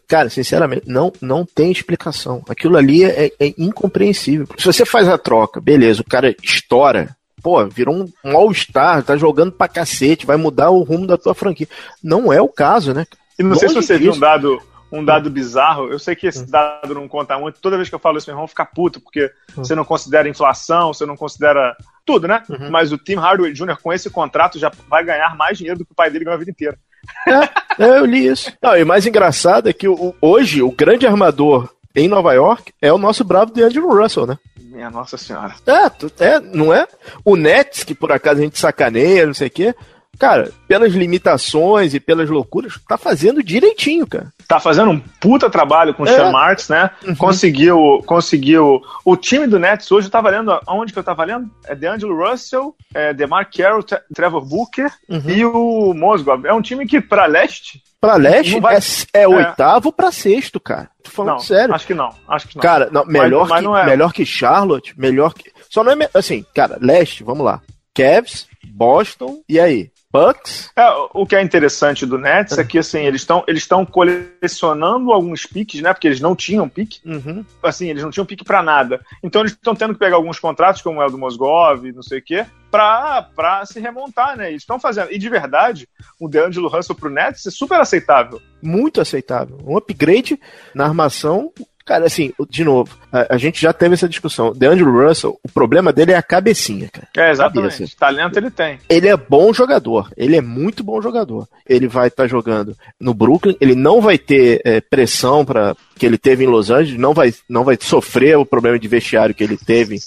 cara, sinceramente, não, não tem explicação. Aquilo ali é, é incompreensível. Se você faz a troca, beleza, o cara estoura, pô, virou um, um all-star, tá jogando pra cacete, vai mudar o rumo da tua franquia. Não é o caso, né? E não Longe sei se você disso. viu um dado, um dado bizarro. Eu sei que esse hum. dado não conta muito. Toda vez que eu falo isso, meu irmão fica puto, porque uhum. você não considera inflação, você não considera tudo, né? Uhum. Mas o Tim Hardaway Jr., com esse contrato, já vai ganhar mais dinheiro do que o pai dele ganhou a vida inteira. É, é eu li isso. Não, e o mais engraçado é que o, hoje o grande armador em Nova York é o nosso bravo de Andrew Russell, né? Minha Nossa Senhora. É, é, não é? O Nets, que por acaso a gente sacaneia, não sei o quê, cara, pelas limitações e pelas loucuras, tá fazendo direitinho, cara. Tá fazendo um puta trabalho com o é. Sean Marks, né? Uhum. Conseguiu, conseguiu. O time do Nets hoje tá valendo. Aonde que eu tava lendo? É DeAngelo Russell, é DeMar Carroll, Trevor Booker uhum. e o Mosgov. É um time que, pra leste. Pra leste vai... é, é, é, oitavo pra sexto, cara. Tô falando não, sério. Acho que não. Acho que não. Cara, não, melhor, mas, que, mas é. melhor que Charlotte, melhor que. Só não é. Assim, cara, leste, vamos lá. Cavs, Boston, e aí? Bucks. É, o que é interessante do Nets é que assim, eles estão eles colecionando alguns piques, né? Porque eles não tinham pique. Uhum. Assim, eles não tinham pique para nada. Então eles estão tendo que pegar alguns contratos, como é o do Mosgov, não sei o quê, pra, pra se remontar, né? Eles estão fazendo. E de verdade, o DeAngelo Russell pro Nets é super aceitável. Muito aceitável. Um upgrade na armação Cara, assim, de novo, a, a, gente já teve essa discussão. The Andrew Russell, o problema dele é a cabecinha, cara. É, exatamente. Cabeça. Talento ele tem. Ele é bom jogador. Ele é muito bom jogador. Ele vai estar tá jogando no Brooklyn. Ele não vai ter é, pressão para que ele teve em Los Angeles. Não vai, não vai sofrer o problema de vestiário que ele teve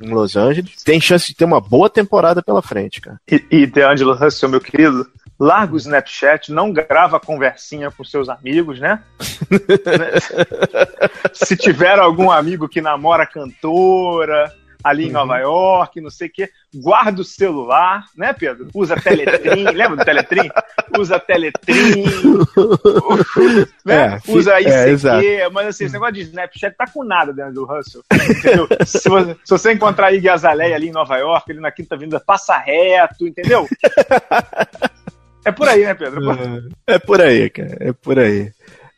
em Los Angeles. Tem chance de ter uma boa temporada pela frente, cara. E, e The Angelo Russell, meu querido, larga o Snapchat, não grava conversinha com seus amigos, né? Se tiver algum amigo que namora cantora ali em uhum. Nova York, não sei o quê, guarda o celular, né, Pedro? Usa Teletrim, lembra do Teletrim? Usa Teletrim, né? É, Usa ICQ, é, mas assim, esse negócio de Snapchat tá com nada dentro do Russell, entendeu? se, você, se você encontrar Iggy Azalea ali em Nova York, ali na Quinta Vinda, passa reto, entendeu? É por aí, né, Pedro? É, é por aí, cara. É por aí.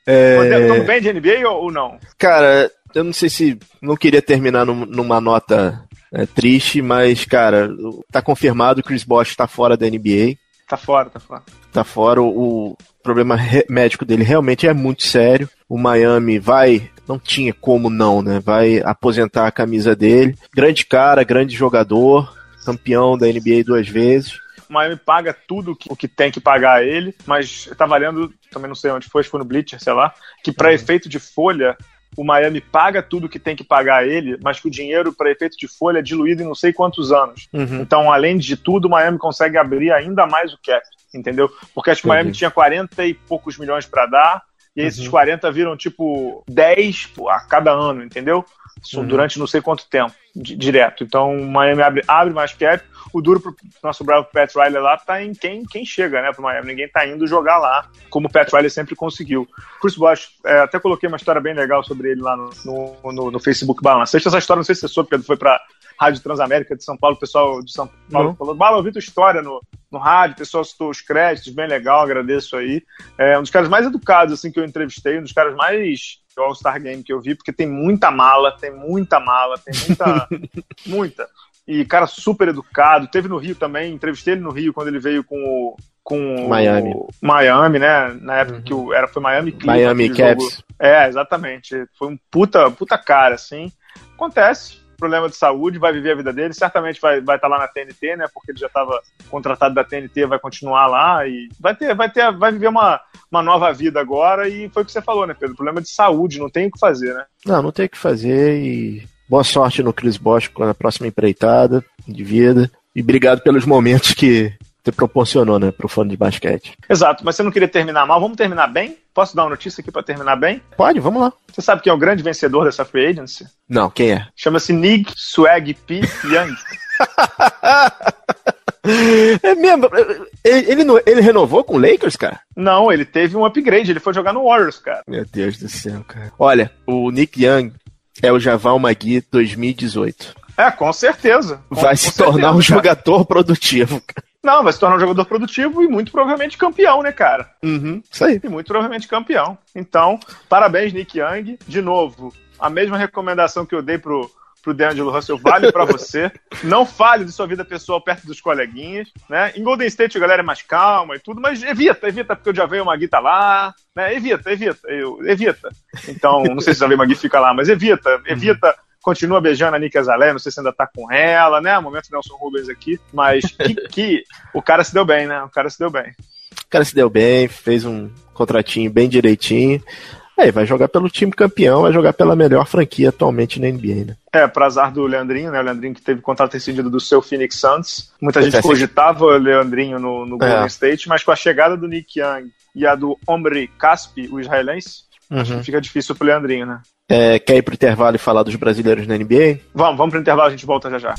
É... Estamos bem de NBA ou, não? Cara, eu não sei se. Não queria terminar num, numa nota é, triste, mas, cara, tá confirmado que o Chris Bosh tá fora da NBA. Tá fora, tá fora. Tá fora. O, o problema médico dele realmente é muito sério. O Miami vai. Não tinha como não, né? Vai aposentar a camisa dele. Grande cara, grande jogador, campeão da NBA duas vezes. Miami paga tudo o que tem que pagar a ele, mas tá valendo, também não sei onde foi, foi no Bleacher, sei lá, que para uhum. efeito de folha, o Miami paga tudo que tem que pagar a ele, mas que o dinheiro para efeito de folha é diluído em não sei quantos anos. Uhum. Então, além de tudo, o Miami consegue abrir ainda mais o cap, entendeu? Porque acho que o Miami tinha 40 e poucos milhões para dar, e uhum. esses 40 viram tipo 10 a cada ano, entendeu? Uhum. Durante não sei quanto tempo, direto. Então o Miami abre, abre mais cap o duro pro nosso bravo Pat Riley lá tá em quem, quem chega, né, pro Miami. Ninguém tá indo jogar lá, como o Pat Riley sempre conseguiu. Chris Bosh, é, até coloquei uma história bem legal sobre ele lá no, no, no, no Facebook Balance. Essa história, não sei se você soube, porque foi pra Rádio Transamérica de São Paulo, o pessoal de São Paulo uhum. falou, Bala, eu vi tua história no, no rádio, o pessoal citou os créditos, bem legal, agradeço aí. É um dos caras mais educados, assim, que eu entrevistei, um dos caras mais All-Star Game que eu vi, porque tem muita mala, tem muita mala, tem muita, muita e cara super educado. Teve no Rio também, entrevistei ele no Rio quando ele veio com o com Miami. O Miami, né? Na época uhum. que o, era foi Miami Cleveland, Miami Cavs. É, exatamente. Foi um puta, puta cara, assim. Acontece, problema de saúde, vai viver a vida dele, certamente vai vai estar tá lá na TNT, né? Porque ele já estava contratado da TNT, vai continuar lá e vai ter, vai ter, vai viver uma, uma nova vida agora e foi o que você falou, né, Pedro? Problema de saúde, não tem o que fazer, né? Não, não tem o que fazer e Boa sorte no Chris Bosch na próxima empreitada de vida. E obrigado pelos momentos que você proporcionou, né, pro fã de basquete. Exato, mas você não queria terminar mal, vamos terminar bem? Posso dar uma notícia aqui para terminar bem? Pode, vamos lá. Você sabe quem é o grande vencedor dessa free agency? Não, quem é? Chama-se Nick Swag P. Young. é mesmo? Ele, ele, ele renovou com o Lakers, cara? Não, ele teve um upgrade, ele foi jogar no Warriors, cara. Meu Deus do céu, cara. Olha, o Nick Young é o Javal Magui 2018. É, com certeza. Com, vai se tornar um cara. jogador produtivo. Não, vai se tornar um jogador produtivo e muito provavelmente campeão, né, cara? Uhum, isso aí. E muito provavelmente campeão. Então, parabéns, Nick Young. De novo, a mesma recomendação que eu dei pro, pro D'Angelo Russell vale para você. Não fale de sua vida pessoal perto dos coleguinhas, né? Em Golden State a galera é mais calma e tudo, mas evita, evita, porque eu já veio uma guita lá, né? Evita, evita, eu, evita. Então, não sei se já veio uma guita fica lá, mas evita, evita. Uhum. Continua beijando a Nick Azalé, não sei se ainda tá com ela, né? Momento Nelson Rubens aqui, mas que, que o cara se deu bem, né? O cara se deu bem. O cara se deu bem, fez um contratinho bem direitinho. Aí vai jogar pelo time campeão, vai jogar pela melhor franquia atualmente na NBA, né? É, pra azar do Leandrinho, né? O Leandrinho que teve contrato rescindido do seu Phoenix Suns. Muita gente cogitava o Leandrinho no, no Golden é. State, mas com a chegada do Nick Young e a do Omri Caspi, o israelense, uhum. acho que fica difícil pro Leandrinho, né? É, quer ir pro intervalo e falar dos brasileiros na NBA? Vamos, vamos pro intervalo, a gente volta já já.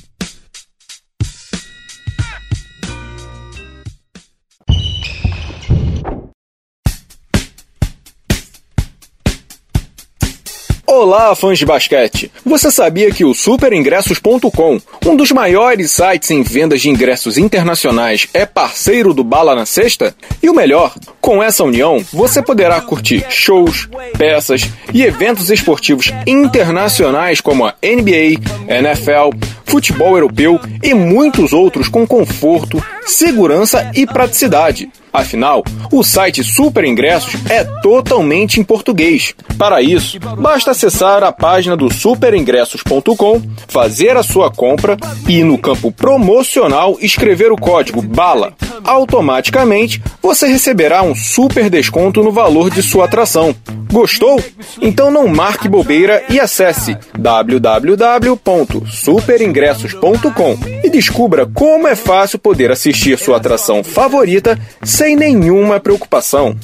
Olá, fãs de basquete! Você sabia que o superingressos.com, um dos maiores sites em vendas de ingressos internacionais, é parceiro do Bala na Sexta? E o melhor, com essa união, você poderá curtir shows, peças e eventos esportivos internacionais como a NBA, NFL, futebol europeu e muitos outros com conforto, segurança e praticidade. Afinal, o site Super Ingressos é totalmente em português. Para isso, basta acessar a página do superingressos.com, fazer a sua compra e no campo promocional escrever o código BALA. Automaticamente, você receberá um super desconto no valor de sua atração. Gostou? Então não marque bobeira e acesse www.superingressos.com e descubra como é fácil poder assistir sua atração favorita sem nenhuma preocupação.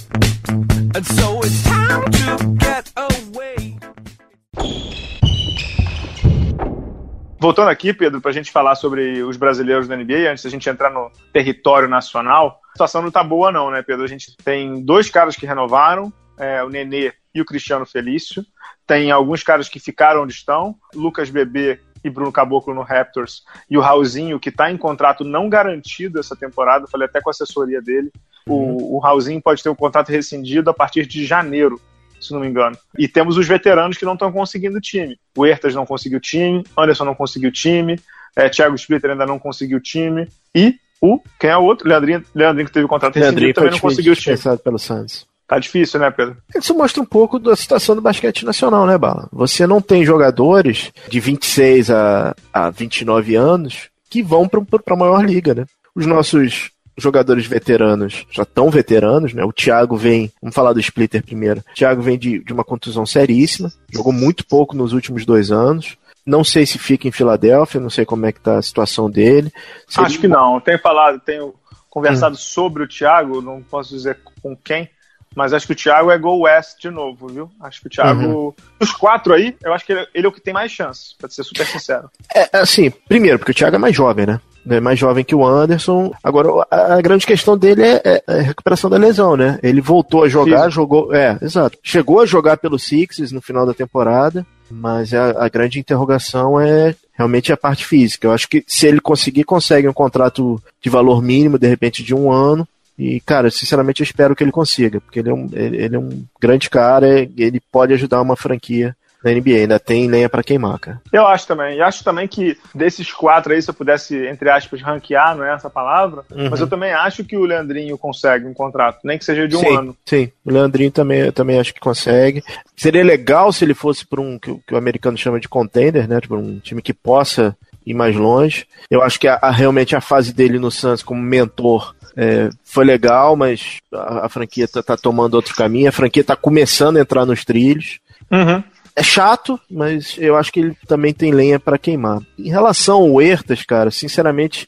Voltando aqui, Pedro, para a gente falar sobre os brasileiros da NBA, antes da gente entrar no território nacional, a situação não tá boa não, né, Pedro? A gente tem dois caras que renovaram, é, o Nenê e o Cristiano Felício. Tem alguns caras que ficaram onde estão, Lucas Bebê e Bruno Caboclo no Raptors, e o Raulzinho, que está em contrato não garantido essa temporada, falei até com a assessoria dele, uhum. o, o Raulzinho pode ter um contrato rescindido a partir de janeiro, se não me engano. E temos os veteranos que não estão conseguindo time. O Ertas não conseguiu time, Anderson não conseguiu time, é, Thiago Splitter ainda não conseguiu time, e o, quem é o outro? Leandrinho, Leandrinho que teve contrato rescindido também não conseguiu time. pelo Santos. Tá difícil, né, Pedro? Isso mostra um pouco da situação do basquete nacional, né, Bala? Você não tem jogadores de 26 a, a 29 anos que vão para a maior liga, né? Os nossos jogadores veteranos já tão veteranos, né? O Thiago vem, vamos falar do Splitter primeiro. O Thiago vem de, de uma contusão seríssima, jogou muito pouco nos últimos dois anos. Não sei se fica em Filadélfia, não sei como é que tá a situação dele. Seria... Acho que não. Tenho falado, tenho conversado hum. sobre o Thiago, não posso dizer com quem, mas acho que o Thiago é Go West de novo, viu? Acho que o Thiago. Uhum. Os quatro aí, eu acho que ele, ele, é o que tem mais chance, pra ser super sincero. É, assim, primeiro, porque o Thiago é mais jovem, né? É mais jovem que o Anderson. Agora, a, a grande questão dele é, é, é, a recuperação da lesão, né? Ele voltou a jogar, jogou. É, exato. Chegou a jogar pelo Sixers no final da temporada, mas a, a grande interrogação é realmente a parte física. Eu acho que se ele conseguir, consegue um contrato de valor mínimo, de repente de um ano, e, cara, sinceramente eu espero que ele consiga, porque ele é um, ele é um grande cara, ele pode ajudar uma franquia na NBA, ainda tem lenha para queimar, cara. Eu acho também. E acho também que desses quatro aí, se eu pudesse, entre aspas, ranquear, não é essa palavra, uhum. mas eu também acho que o Leandrinho consegue um contrato, nem que seja de um sim, ano. Sim, o Leandrinho também, eu também acho que consegue. Seria legal se ele fosse para um que, que, o americano chama de contender, né? Tipo, um time que possa ir mais longe. Eu acho que a, a, realmente a fase dele no Santos como mentor é, foi legal, mas a, a franquia tá, tá, tomando outro caminho, a franquia tá começando a entrar nos trilhos. Uhum. É chato, mas eu acho que ele também tem lenha para queimar. Em relação ao Ertas, cara, sinceramente,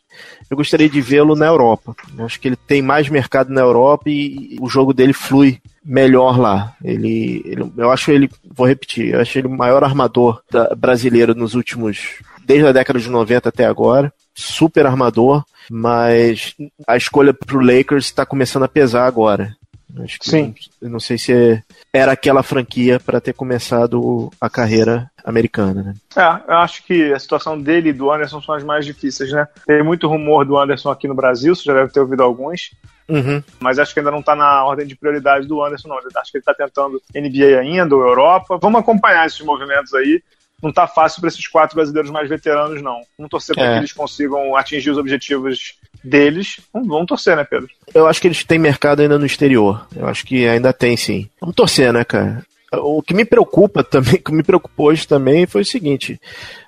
eu gostaria de vê-lo na Europa. Eu acho que ele tem mais mercado na Europa e, e o jogo dele flui melhor lá. Ele, ele, eu acho ele, vou repetir, eu acho ele o maior armador da, brasileiro nos últimos, desde a década de 90 até agora. Super armador mas a escolha para o Lakers está começando a pesar agora. Acho que Sim. Não, não sei se era aquela franquia para ter começado a carreira americana, né? É, eu acho que a situação dele e do Anderson são as mais difíceis, né? Tem muito rumor do Anderson aqui no Brasil, você já deve ter ouvido alguns. Uhum. Mas acho que ainda não tá na ordem de prioridade do Anderson, não. Acho que ele tá tentando NBA ainda, ou Europa. Vamos acompanhar esses movimentos aí. Não tá fácil para esses quatro brasileiros mais veteranos, não. Vamos torcer para É. que eles consigam atingir os objetivos deles. Vamos, vamos torcer, né, Pedro? Eu acho que eles têm mercado ainda no exterior. Eu acho que ainda tem, sim. Vamos torcer, né, cara? O que me preocupa também, que me preocupou hoje também foi o seguinte: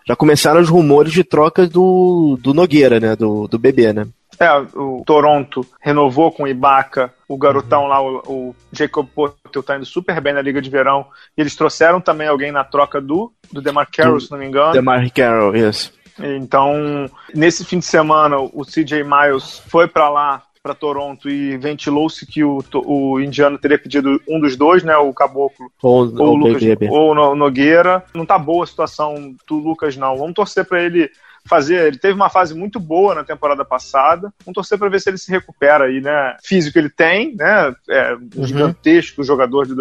já começaram os rumores de trocas do, do Nogueira, né? Do, do bebê, né? É, o Toronto renovou com o Ibaka, o garotão lá, o, o Jacob Poeltl tá indo super bem na Liga de Verão. E eles trouxeram também alguém na troca do, do DeMar Carroll, se não me engano. Demar Carroll, isso. Então, nesse fim de semana, o CJ Miles foi para lá, para Toronto, e ventilou-se que o, o indiano teria pedido um dos dois, né? O Caboclo Ou, ou o Lucas, ou o No- Nogueira. Não tá boa a situação do Lucas, não. Vamos torcer para ele fazer. Ele teve uma fase muito boa na temporada passada. Vamos torcer para ver se ele se recupera aí, né? Físico ele tem, né? É um Uhum. gigantesco jogador de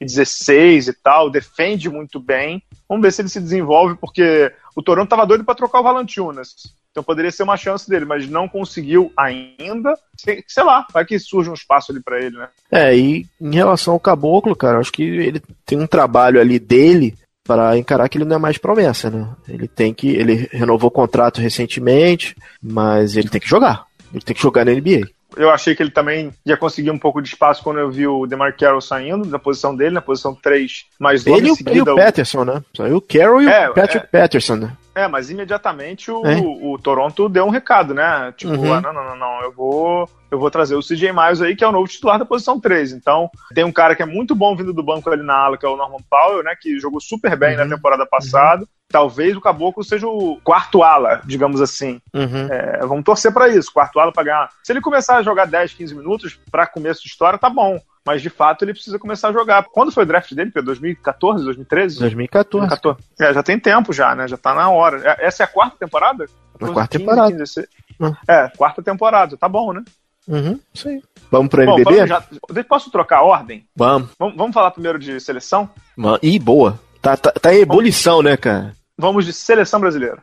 2016 e tal, defende muito bem. Vamos ver se ele se desenvolve, porque o Toronto tava doido para trocar o Valanciunas. Então poderia ser uma chance dele, mas não conseguiu ainda. Sei, sei lá, vai que surge um espaço ali para ele, né? É, e em relação ao Caboclo, cara, acho que ele tem um trabalho ali dele para encarar que ele não é mais promessa, né? Ele tem que. Ele renovou o contrato recentemente, mas ele tem que jogar. Ele tem que jogar na NBA. Eu achei que ele também ia conseguir um pouco de espaço quando eu vi o DeMar Carroll saindo da posição dele, na posição 3, mas logo Ele em e o, e seguida. o Patterson, né? Saiu o Carroll e É, o Patrick Patterson, né? É, mas imediatamente o, o Toronto deu um recado, né? Tipo, Uhum. ah, não, não, não, não, eu vou, eu vou trazer o CJ Miles aí, que é o novo titular da posição 3. Então, tem um cara que é muito bom vindo do banco ali na ala, que é o Norman Powell, né? Que jogou super bem Uhum. na temporada passada. Talvez o Caboclo seja o quarto ala, digamos assim. Uhum. É, vamos torcer pra isso, quarto ala pra ganhar. Se ele começar a jogar 10, 15 minutos pra começo de história, tá bom. Mas de fato ele precisa começar a jogar. Quando foi o draft dele, Pedro? 2014, 2013? 2014. 2014. É, já tem tempo já, né? Já tá na hora. É- Essa é a quarta temporada? Na quarta temporada. 16. Hum. É, quarta temporada. Tá bom, né? Uhum, isso aí. Vamos pro Bom, NBB? vamos já, posso trocar a ordem? Vamos. Vamos, vamos falar primeiro de seleção? Vamos. Ih, boa. Tá, tá, tá em ebulição, né, cara? Vamos de seleção brasileira.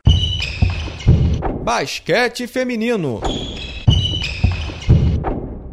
Basquete feminino.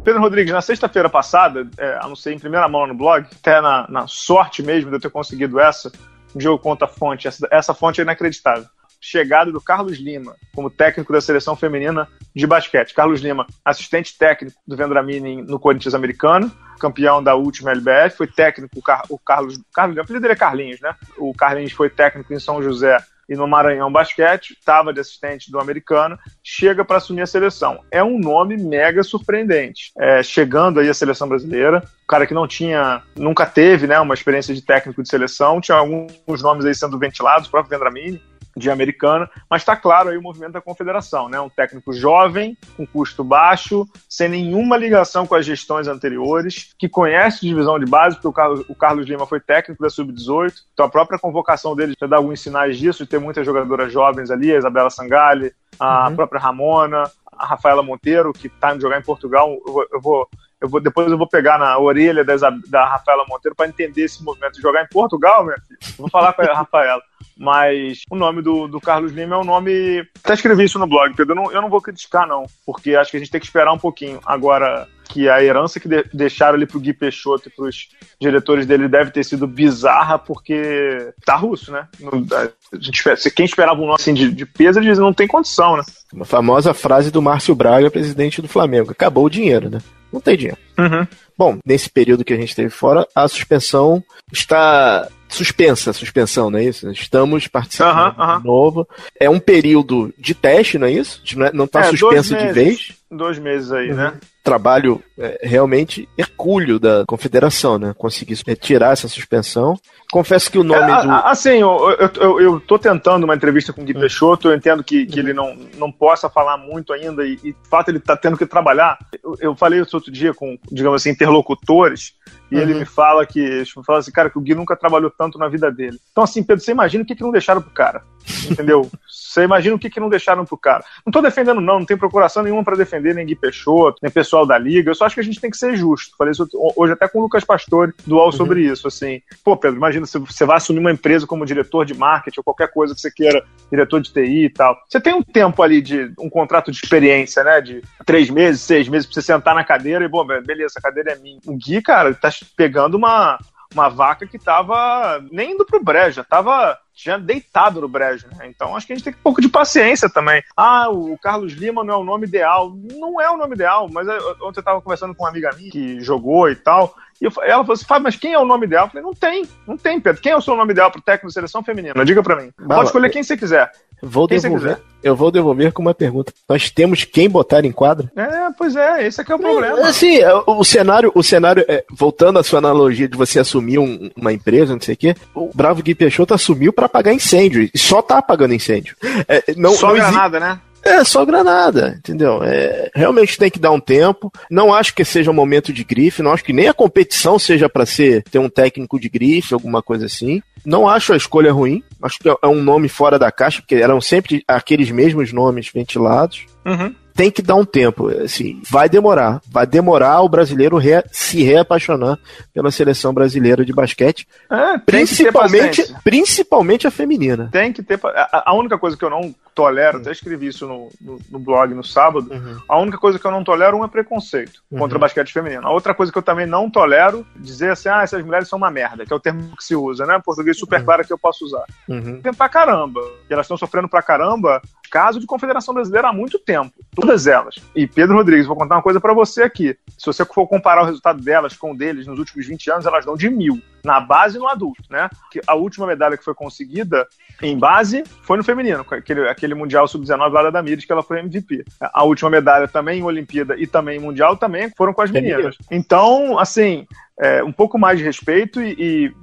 Pedro Rodrigues, na sexta-feira passada, é, anunciei em primeira mão no blog, até na, na sorte mesmo de eu ter conseguido essa, um jogo conta a fonte. Essa, essa fonte é inacreditável. Chegada do Carlos Lima como técnico da seleção feminina de basquete. Carlos Lima, assistente técnico do Vendramini no Corinthians americano, campeão da última LBF, foi técnico, o, Car o Carlos, Carlos, o apelido dele é Carlinhos, né? O Carlinhos foi técnico em São José e no Maranhão Basquete, estava de assistente do americano, chega para assumir a seleção. É um nome mega surpreendente. É, chegando aí a seleção brasileira, o cara que não tinha, nunca teve né, uma experiência de técnico de seleção, tinha alguns nomes aí sendo ventilados, o próprio Vendramini, de americana, mas está claro aí o movimento da confederação, né? Um técnico jovem, com custo baixo, sem nenhuma ligação com as gestões anteriores, que conhece divisão de base, porque o Carlos, o Carlos Lima foi técnico da Sub-18, então a própria convocação dele já dá alguns sinais disso, de ter muitas jogadoras jovens ali, a Isabela Sangalli, a Uhum. própria Ramona, a Rafaela Monteiro, que está indo jogar em Portugal, eu vou, eu vou eu vou, depois eu vou pegar na orelha da, da Rafaela Monteiro para entender esse movimento jogar em Portugal, filho. Eu Vou falar com a Rafaela. Mas o nome do, do Carlos Lima é um nome. Até escrevi isso no blog, Pedro. Eu não, eu não vou criticar, não. Porque acho que a gente tem que esperar um pouquinho. Agora, que a herança que de- deixaram ali pro Gui Peixoto e pros diretores dele deve ter sido bizarra, porque tá russo, né? Não- a gente, quem esperava um nome assim de, de peso, ele diz, não tem condição, né? Uma famosa frase do Márcio Braga, presidente do Flamengo. Acabou o dinheiro, né? Não tem dinheiro. Uhum. Bom, nesse período que a gente teve fora, a suspensão está suspensa, a suspensão, não é isso? Estamos participando Aham, aham. de novo. É um período de teste, não é isso? Não está É, dois suspensa de meses. vez. Dois meses aí, Uhum. né? Trabalho é, realmente hercúleo da confederação, né? Conseguir retirar essa suspensão. Confesso que o nome É, do. Assim, eu, eu, eu, eu tô tentando uma entrevista com o Gui Hum. Peixoto, eu entendo que, que ele não, não possa falar muito ainda, e, e de fato ele tá tendo que trabalhar. Eu, eu falei isso outro dia com, digamos assim, interlocutores, E uhum. ele me fala que, me assim, cara, que o Gui nunca trabalhou tanto na vida dele. Então, assim, Pedro, você imagina o que, que não deixaram pro cara. Entendeu? Você imagina o que, que não deixaram pro cara. Não tô defendendo, não, não tem procuração nenhuma para defender nem Gui Peixoto, nem pessoal da Liga. Eu só acho que a gente tem que ser justo. Falei isso hoje até com o Lucas Pastore do UOL uhum. sobre isso. Assim, pô, Pedro, imagina se você vai assumir uma empresa como diretor de marketing ou qualquer coisa que você queira, diretor de TI e tal. Você tem um tempo ali de um contrato de experiência, né? De três meses, seis meses, pra você sentar na cadeira e, bom, beleza, a cadeira é minha. O Gui, cara, tá pegando uma, uma vaca que tava nem indo pro brejo, tava tinha deitado no brejo, né? Então acho que a gente tem um pouco de paciência também. Ah, o Carlos Lima não é o nome ideal. Não é o nome ideal, mas ontem eu tava conversando com uma amiga minha que jogou e tal. E ela falou assim, Fábio, mas quem é o nome ideal? Eu falei, não tem, não tem, Pedro. Quem é o seu nome ideal pro técnico de seleção feminina? Diga para mim. Bala, Pode escolher quem você quiser. Vou quem devolver. Eu vou devolver com uma pergunta. Nós temos quem botar em quadra? É, pois é, esse é que é o problema. É, assim, o cenário, o cenário é, voltando à sua analogia de você assumir um, uma empresa, não sei o quê, o Bravo Gui Peixoto assumiu para apagar incêndio. E só tá apagando incêndio. É, não, só não granada, né? É só granada, entendeu? É, realmente tem que dar um tempo. Não acho que seja um momento de grife, não acho que nem a competição seja para ser ter um técnico de grife, alguma coisa assim. Não acho a escolha ruim. Acho que é um nome fora da caixa, porque eram sempre aqueles mesmos nomes ventilados. Uhum tem que dar um tempo. Assim, vai demorar. Vai demorar o brasileiro re, se reapaixonar pela seleção brasileira de basquete. É, principalmente, principalmente a feminina. Tem que ter. A, a, única coisa que eu não tolero, até escrevi isso no, no, no blog no sábado, uhum. a única coisa que eu não tolero um é preconceito uhum. contra o basquete feminino. A outra coisa que eu também não tolero, dizer assim, ah, essas mulheres são uma merda, que é o termo que se usa, né? Português super uhum. claro que eu posso usar. Uhum. Tem pra caramba. E elas estão sofrendo pra caramba caso de Confederação Brasileira há muito tempo. Todas elas. E Pedro Rodrigues, vou contar uma coisa para você aqui. Se você for comparar o resultado delas com o deles nos últimos 20 anos, elas dão de mil. Na base e no adulto, né? Que a última medalha que foi conseguida em base foi no feminino, aquele, aquele Mundial Sub-19 lá da Damires, que ela foi MVP. A última medalha também em Olimpíada e também em Mundial também foram com as meninas. Então, assim, é, um pouco mais de respeito e, e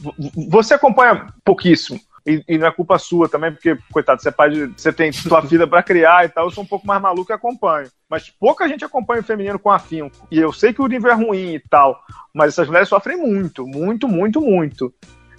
você acompanha pouquíssimo e, e, não é culpa sua também, porque, coitado, você, é pai de, você tem sua filha para criar e tal, eu sou um pouco mais maluco e acompanho. Mas pouca gente acompanha o feminino com afinco. E eu sei que o nível é ruim e tal, mas essas mulheres sofrem muito, muito, muito, muito.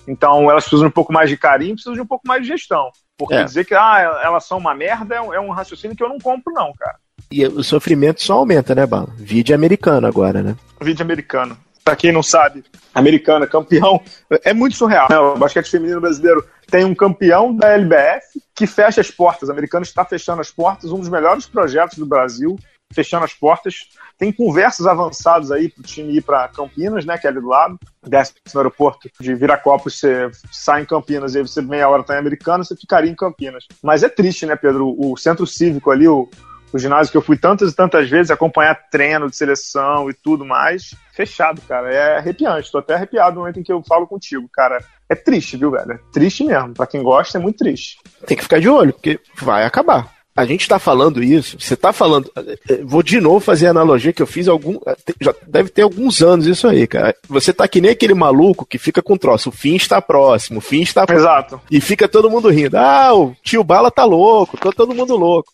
Então elas precisam de um pouco mais de carinho, precisam de um pouco mais de gestão. Porque é. dizer que ah, elas são uma merda é um é raciocínio que eu não compro, não, cara. E o sofrimento só aumenta, né, Bala? Vídeo americano agora, né? Vídeo americano. Pra quem não sabe, americana, campeão, é muito surreal. Né? O basquete feminino brasileiro tem um campeão da LBF que fecha as portas. O americano está fechando as portas, um dos melhores projetos do Brasil, fechando as portas. Tem conversas avançadas aí para o time ir para Campinas, né, que é ali do lado. Desce no aeroporto de Viracopos, você sai em Campinas e aí você meia hora está em Americana, você ficaria em Campinas. Mas é triste, né, Pedro? O centro cívico ali, o, o ginásio que eu fui tantas e tantas vezes acompanhar treino de seleção e tudo mais, fechado, cara. É arrepiante. Tô até arrepiado no momento em que eu falo contigo, cara. É triste, viu, velho? É triste mesmo. Pra quem gosta, é muito triste. Tem que ficar de olho, porque vai acabar. A gente tá falando isso, você tá falando. Eh, eh, vou de novo fazer a analogia que eu fiz algum. Eh, já deve ter alguns anos isso aí, cara. Você tá que nem aquele maluco que fica com troço. O fim está próximo, o fim está próximo. Exato. E fica todo mundo rindo. Ah, o tio Bala tá louco, tô todo mundo louco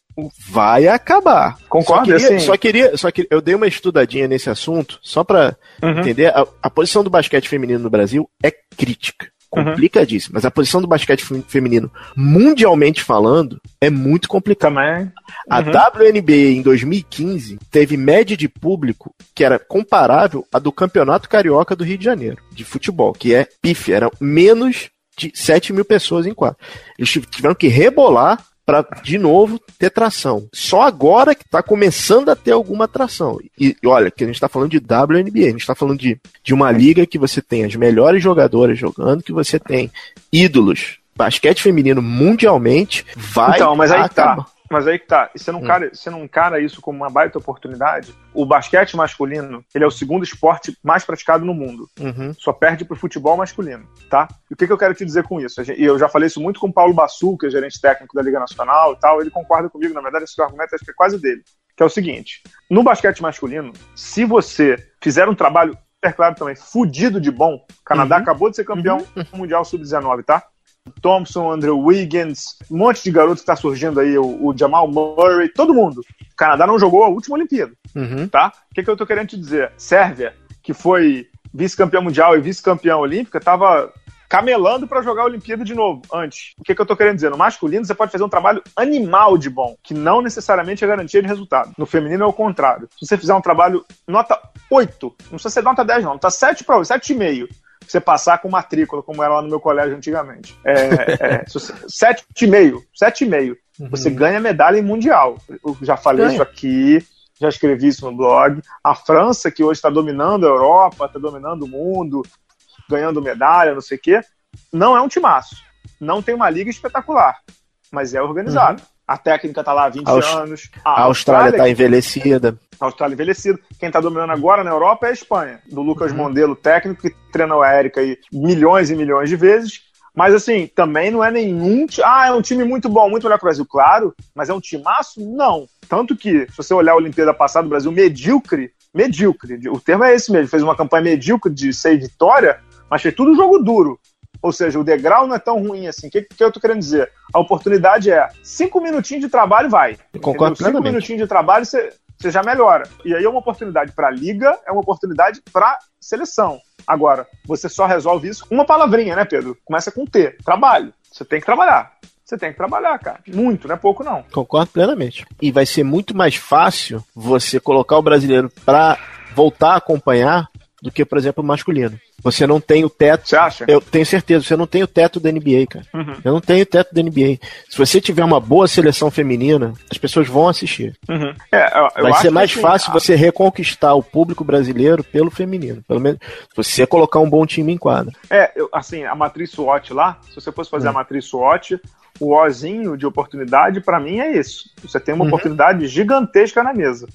vai acabar. Concordo, só queria, só queria, só que eu dei uma estudadinha nesse assunto, só para uhum. entender, a, a, posição do basquete feminino no Brasil é crítica. Uhum. Complicadíssima. Uhum. Mas a posição do basquete feminino, mundialmente falando, é muito complicada. Uhum. A WNBA em 2015 teve média de público que era comparável à do Campeonato Carioca do Rio de Janeiro, de futebol, que é PIF, era menos de 7 mil pessoas em quadro. Eles tiveram que rebolar para de novo ter tração. Só agora que está começando a ter alguma tração. E, e olha, que a gente está falando de WNBA, a gente está falando de, de uma liga que você tem as melhores jogadoras jogando, que você tem ídolos. Basquete feminino mundialmente vai. Então, mas aí tá. acabar. tá. Mas aí que tá. Você não, hum. cara, você não encara isso como uma baita oportunidade? O basquete masculino, ele é o segundo esporte mais praticado no mundo. Uhum. Só perde pro futebol masculino, tá? E o que, que eu quero te dizer com isso? E eu já falei isso muito com o Paulo Bassu, que é gerente técnico da Liga Nacional e tal. Ele concorda comigo, na verdade, esse argumento acho que é quase dele. Que é o seguinte: no basquete masculino, se você fizer um trabalho, é claro também, fudido de bom, o Canadá uhum. acabou de ser campeão uhum. mundial sub-19, tá? Thompson, Andrew Wiggins, um monte de garoto que está surgindo aí, o, o, Jamal Murray, todo mundo. O Canadá não jogou a última Olimpíada, uhum. tá? O que, que eu tô querendo te dizer? Sérvia, que foi vice-campeã mundial e vice-campeã olímpica, estava camelando para jogar a Olimpíada de novo, antes. O que, que eu tô querendo dizer? No masculino, você pode fazer um trabalho animal de bom, que não necessariamente é garantia de resultado. No feminino é o contrário. Se você fizer um trabalho nota 8, não precisa ser nota 10, não, nota 7 para 7,5 você passar com matrícula, como era lá no meu colégio antigamente. É, é, 7,5, 7,5. Uhum. Você ganha medalha em mundial. Eu já falei ganha. isso aqui, já escrevi isso no blog. A França, que hoje está dominando a Europa, está dominando o mundo, ganhando medalha, não sei o quê, não é um timaço. Não tem uma liga espetacular, mas é organizado. Uhum. A técnica está lá há 20 Aust anos. A, a Austrália está envelhecida. A Austrália envelhecida. Quem está dominando agora na Europa é a Espanha, do Lucas uhum. Mondelo, técnico, que treinou a Érica aí milhões e milhões de vezes. Mas assim, também não é nenhum. Ah, é um time muito bom, muito melhor que o Brasil, claro, mas é um timaço? Não. Tanto que, se você olhar a Olimpíada passada, o Brasil medíocre, medíocre, o termo é esse mesmo, fez uma campanha medíocre de seis vitória, mas fez tudo jogo duro. Ou seja, o degrau não é tão ruim assim. O que, que eu tô querendo dizer? A oportunidade é cinco minutinhos de trabalho, vai. Concordo Cinco minutinhos de trabalho, você, você já melhora. E aí é uma oportunidade para a liga, é uma oportunidade para seleção. Agora, você só resolve isso com uma palavrinha, né, Pedro? Começa com T, trabalho. Você tem que trabalhar. Você tem que trabalhar, cara. Muito, não é pouco, não. Concordo plenamente. E vai ser muito mais fácil você colocar o brasileiro para voltar a acompanhar do que, por exemplo, o masculino. Você não tem o teto. Você acha? Eu tenho certeza, você não tem o teto da NBA, cara. Uhum. Eu não tenho o teto da NBA. Se você tiver uma boa seleção feminina, as pessoas vão assistir. Uhum. É, eu, eu Vai ser mais assim, fácil você reconquistar o público brasileiro pelo feminino. Pelo menos você colocar um bom time em quadra. É, eu, assim, a matriz SWOT lá, se você fosse fazer uhum. a matriz SWOT, o Ozinho de oportunidade, para mim, é isso. Você tem uma uhum. oportunidade gigantesca na mesa.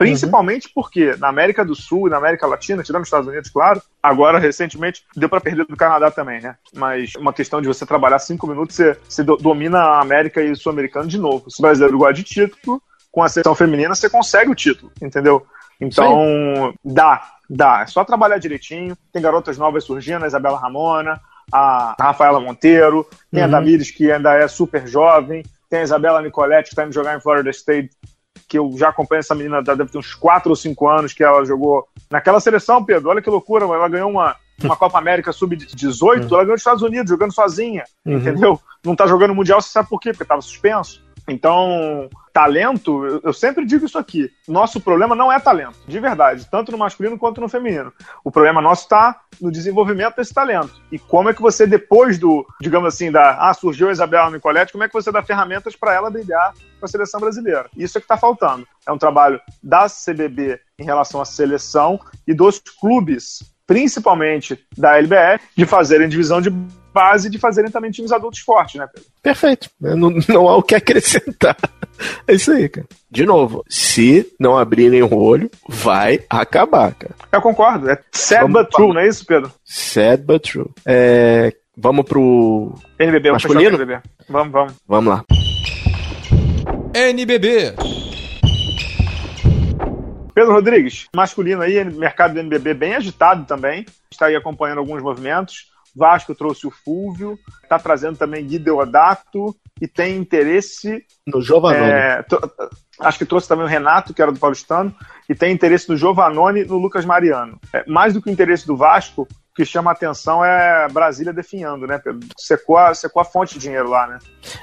Principalmente uhum. porque na América do Sul e na América Latina, tirando os Estados Unidos, claro, agora recentemente deu para perder do Canadá também, né? Mas uma questão de você trabalhar cinco minutos, você, você domina a América e o Sul-Americano de novo. Se o brasileiro gosta de título, com a seleção feminina você consegue o título, entendeu? Então, dá, dá. É só trabalhar direitinho. Tem garotas novas surgindo, a Isabela Ramona, a Rafaela Monteiro, tem uhum. a Damires, que ainda é super jovem, tem a Isabela Nicoletti, que está indo jogar em Florida State que eu já acompanho essa menina, deve ter uns 4 ou 5 anos que ela jogou naquela seleção, Pedro. Olha que loucura, ela ganhou uma, uma Copa América Sub-18, uhum. ela ganhou nos Estados Unidos, jogando sozinha, uhum. entendeu? Não tá jogando Mundial, você sabe por quê? Porque tava suspenso. Então, talento, eu sempre digo isso aqui. Nosso problema não é talento, de verdade, tanto no masculino quanto no feminino. O problema nosso está no desenvolvimento desse talento. E como é que você, depois do, digamos assim, da. Ah, surgiu a Isabela Nicoletti, como é que você dá ferramentas para ela brilhar com a seleção brasileira? Isso é que está faltando. É um trabalho da CBB em relação à seleção e dos clubes principalmente da LBF, de fazerem divisão de base de fazerem também times adultos fortes, né, Pedro? Perfeito. Não, não há o que acrescentar. É isso aí, cara. De novo, se não abrirem o olho, vai acabar, cara. Eu concordo. É sad vamos but true, não é isso, Pedro? Sad but true. É, vamos pro NBB, masculino? NBB. Vamos, vamos. Vamos lá. NBB. Pedro Rodrigues, masculino aí, mercado do NBB bem agitado também. Está aí acompanhando alguns movimentos. Vasco trouxe o Fúvio, está trazendo também Gui Deodato e tem interesse no Giovanoni. É, acho que trouxe também o Renato, que era do Paulistano, e tem interesse no Giovanoni no Lucas Mariano. É, mais do que o interesse do Vasco, o que chama a atenção é Brasília definhando, né, Pedro? Secou a, secou a fonte de dinheiro lá, né?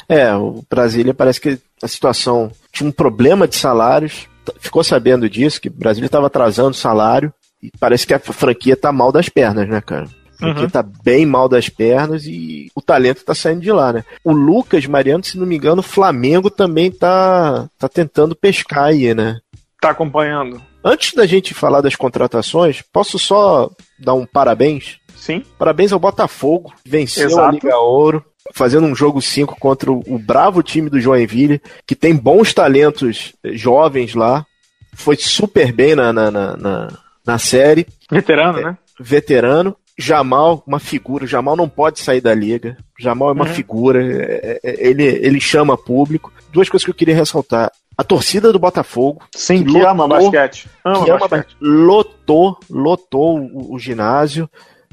É, o Brasília parece que a situação tinha um problema de salários, ficou sabendo disso, que o Brasília estava atrasando salário, e parece que a franquia tá mal das pernas, né, cara? Porque uhum. tá bem mal das pernas e o talento tá saindo de lá, né? O Lucas Mariano, se não me engano, o Flamengo também tá, tá tentando pescar aí, né? Tá acompanhando. Antes da gente falar das contratações, posso só dar um parabéns? Sim. Parabéns ao Botafogo, venceu Exato. a Liga Ouro, fazendo um jogo 5 contra o bravo time do Joinville, que tem bons talentos jovens lá. Foi super bem na, na, na, na, série. Veterano, é, né? Veterano. Jamal, uma figura. Jamal não pode sair da liga. Jamal é uma uhum. figura. É, é, ele, ele chama público. Duas coisas que eu queria ressaltar. A torcida do Botafogo. Sim, que, que lotou, ama basquete. Ama que basquete. Ama, lotou, lotou o, o, ginásio.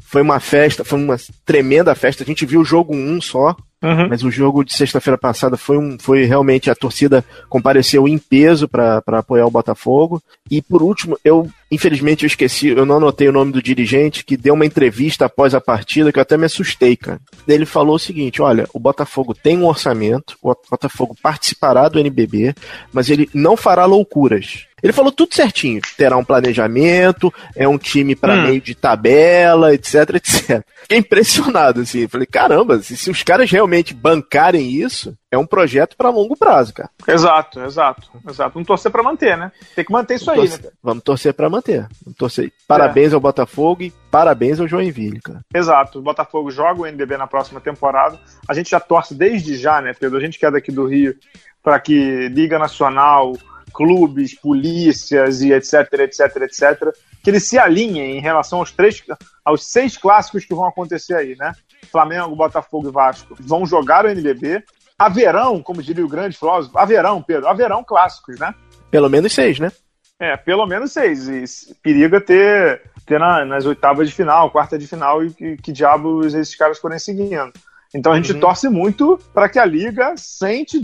Foi uma festa, foi uma tremenda festa. A gente viu o jogo 1 um só. Uhum. Mas o jogo de sexta-feira passada foi, um, foi realmente a torcida compareceu em peso para apoiar o Botafogo. E por último, eu infelizmente eu esqueci, eu não anotei o nome do dirigente que deu uma entrevista após a partida que eu até me assustei, cara. Ele falou o seguinte: olha, o Botafogo tem um orçamento, o Botafogo participará do NBB, mas ele não fará loucuras. Ele falou tudo certinho. Terá um planejamento, é um time para hum. meio de tabela, etc, etc. Fiquei impressionado, assim. Falei, caramba, se, se os caras realmente bancarem isso, é um projeto para longo prazo, cara. Exato, exato, exato. Vamos torcer para manter, né? Tem que manter isso Vamos aí, torcer, né? Vamos torcer para manter. Vamos torcer. Parabéns é. ao Botafogo e parabéns ao Joinville, cara. Exato. O Botafogo joga o NBB na próxima temporada. A gente já torce desde já, né, Pedro? A gente que é daqui do Rio, para que Liga Nacional, clubes, polícias e etc, etc, etc, que eles se alinhem em relação aos três, aos seis clássicos que vão acontecer aí, né? Flamengo, Botafogo e Vasco vão jogar o NBB. Haverão, como diria o grande filósofo, haverão, Pedro, haverão clássicos, né? Pelo menos seis, né? É, pelo menos seis. E periga ter, ter na, nas oitavas de final, quarta de final, e que, que diabos esses caras forem seguindo. Então a gente uhum. torce muito para que a liga sente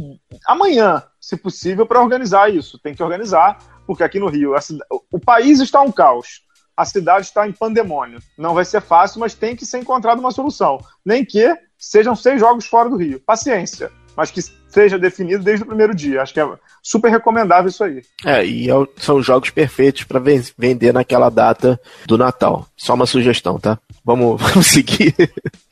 amanhã, se possível, para organizar isso. Tem que organizar, porque aqui no Rio o país está um caos. A cidade está em pandemônio. Não vai ser fácil, mas tem que ser encontrada uma solução. Nem que sejam seis jogos fora do Rio. Paciência. Mas que seja definido desde o primeiro dia. Acho que é super recomendável isso aí. É, e é são jogos perfeitos para vender naquela data do Natal. Só uma sugestão, tá? Vamos, vamos seguir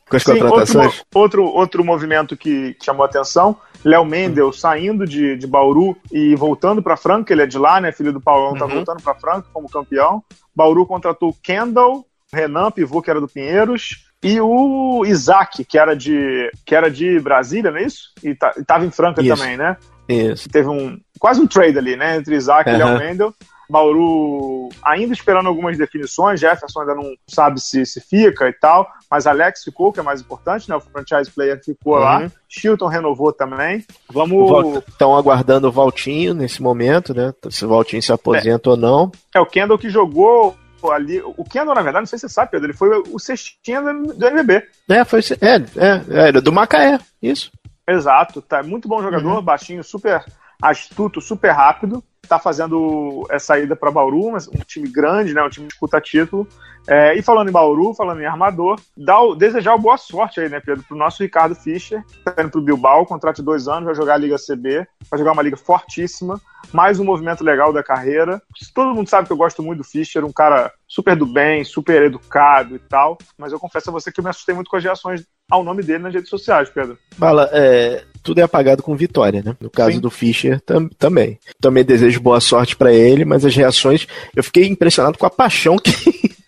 com as Sim, contratações? Outro, outro, outro movimento que chamou atenção, Léo Mendel saindo de, de Bauru e voltando para Franca, ele é de lá, né? Filho do Paulão, tá uhum. voltando para Franca como campeão. Bauru contratou Kendall, Renan, pivô, que era do Pinheiros, e o Isaac, que era de, que era de Brasília, não é isso? E tá, estava em Franca isso. também, né? Isso. Teve um quase um trade ali, né? Entre Isaac uhum. e Léo Mendel. Bauru ainda esperando algumas definições, Jefferson ainda não sabe se, se fica e tal, mas Alex ficou, que é mais importante, né? O franchise player ficou uhum. lá. Chilton renovou também. Vamos. Estão aguardando o Valtinho nesse momento, né? Se o Valtinho se aposenta é. ou não. É o Kendall que jogou ali. O Kendall, na verdade, não sei se você sabe, Pedro, ele foi o cestinha do NBB. É, foi. É, é, é do Macaé, isso. Exato, tá muito bom jogador, uhum. baixinho, super astuto, super rápido está fazendo essa ida para Bauru, um time grande, né, um time que disputa título. É, e falando em Bauru, falando em armador, dá o, desejar boa sorte aí, né, Pedro, pro nosso Ricardo Fischer, tá indo pro Bilbao, contrato de dois anos, vai jogar a Liga CB, vai jogar uma liga fortíssima, mais um movimento legal da carreira. Todo mundo sabe que eu gosto muito do Fischer, um cara super do bem, super educado e tal, mas eu confesso a você que eu me assustei muito com as reações ao nome dele nas redes sociais, Pedro. Bala, é, tudo é apagado com vitória, né? No caso Sim. do Fischer tam, também. Também desejo boa sorte para ele, mas as reações, eu fiquei impressionado com a paixão que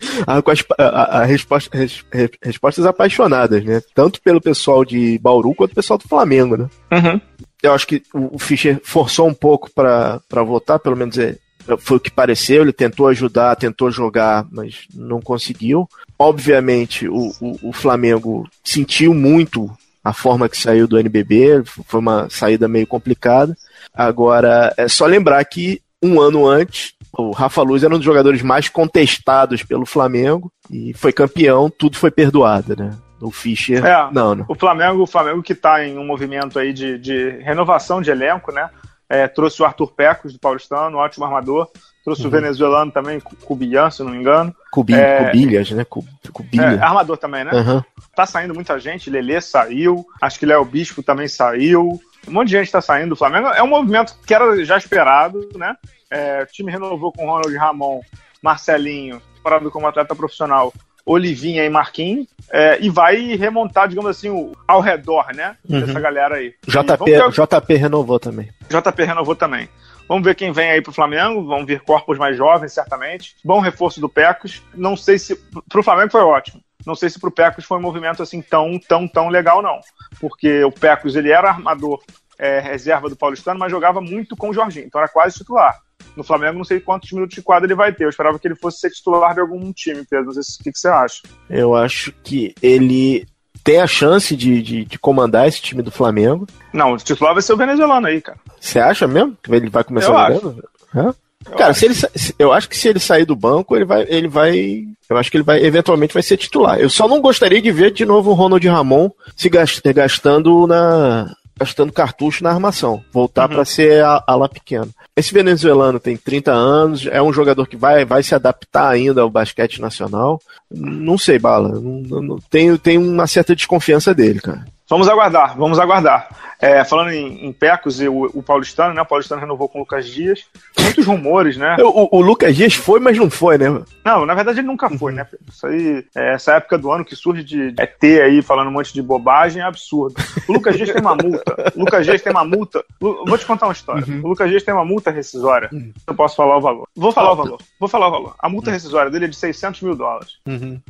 com as a, a resposta, res, respostas apaixonadas, né? Tanto pelo pessoal de Bauru quanto pelo pessoal do Flamengo, né? Uhum. Eu acho que o Fischer forçou um pouco para votar, pelo menos é, foi o que pareceu. Ele tentou ajudar, tentou jogar, mas não conseguiu. Obviamente, o, o, o Flamengo sentiu muito a forma que saiu do NBB, foi uma saída meio complicada. Agora, é só lembrar que um ano antes, o Rafa Luz era um dos jogadores mais contestados pelo Flamengo e foi campeão, tudo foi perdoado, né? O Fischer, é, não, não. O Flamengo, o Flamengo que está em um movimento aí de, de renovação de elenco, né? É, trouxe o Arthur Pecos do Paulistano, um ótimo armador. Trouxe uhum. o venezuelano também, Cubilhan, se não me engano. Cubi, é, Cubilhas, né? Cubilha. É, armador também, né? Uhum. Tá saindo muita gente, Lelê saiu, acho que Léo Bispo também saiu. Um monte de gente está saindo do Flamengo. É um movimento que era já esperado, né? É, o time renovou com Ronald Ramon, Marcelinho, parado como atleta profissional, Olivinha e Marquinhos, é, e vai remontar, digamos assim, o, ao redor, né? Uhum. Dessa galera aí. JP, JP renovou também. JP renovou também. Vamos ver quem vem aí pro Flamengo. Vão vir corpos mais jovens, certamente. Bom reforço do Pecos. Não sei se. Pro Flamengo foi ótimo. Não sei se pro Pecos foi um movimento assim tão, tão, tão legal, não. Porque o Pecos ele era armador é, reserva do Paulistano, mas jogava muito com o Jorginho. Então era quase titular. No Flamengo, não sei quantos minutos de quadra ele vai ter. Eu esperava que ele fosse ser titular de algum time, Pedro. Não sei o que, que você acha. Eu acho que ele tem a chance de, de, de, comandar esse time do Flamengo. Não, o titular vai ser o venezuelano aí, cara. Você acha mesmo que ele vai começar Eu jogando? Acho. Cara, se ele, eu acho que se ele sair do banco, ele vai, ele vai, eu acho que ele vai, eventualmente vai ser titular. Eu só não gostaria de ver de novo o Ronald Ramon se gas- gastando na, gastando cartucho na armação, voltar pra ser a, ala pequena. Esse venezuelano tem 30 anos, é um jogador que vai, vai se adaptar ainda ao basquete nacional. Não sei, Bala, não, não- tenho, tenho uma certa desconfiança dele, cara. Vamos aguardar, vamos aguardar. É, falando em, em Pecos e o, o Paulistano, né? O Paulistano renovou com o Lucas Dias. Muitos rumores, né? O, o Lucas Dias foi, mas não foi, né? Não, na verdade ele nunca foi, né? Pedro? Isso aí, é, essa época do ano que surge de ET aí falando um monte de bobagem é absurdo. O Lucas Dias tem uma multa. O Lucas Dias tem uma multa. Lu- Vou te contar uma história. O Lucas Dias tem uma multa rescisória. Eu posso falar o valor. Vou falar o valor. Vou falar o valor. A multa rescisória dele é de 600 mil dólares.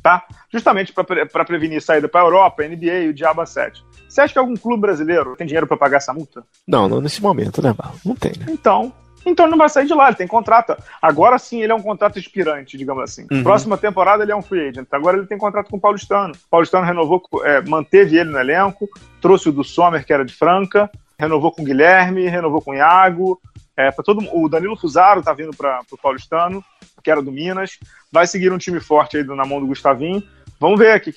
Tá? Justamente para prevenir saída para Europa, NBA e o Diaba 7. Você acha que algum clube brasileiro tem dinheiro para pagar essa multa? Não, não nesse momento, né? Não tem, né? Então, então ele não vai sair de lá, ele tem contrato. Agora sim ele é um contrato expirante, digamos assim. Uhum. Próxima temporada ele é um free agent. Agora ele tem contrato com o Paulistano. O Paulistano renovou, é, manteve ele no elenco, trouxe o do Sommer, que era de Franca, renovou com o Guilherme, renovou com o Iago. É, todo, o Danilo Fusaro tá vindo para o Paulistano, que era do Minas. Vai seguir um time forte aí na mão do Gustavinho. Vamos ver aqui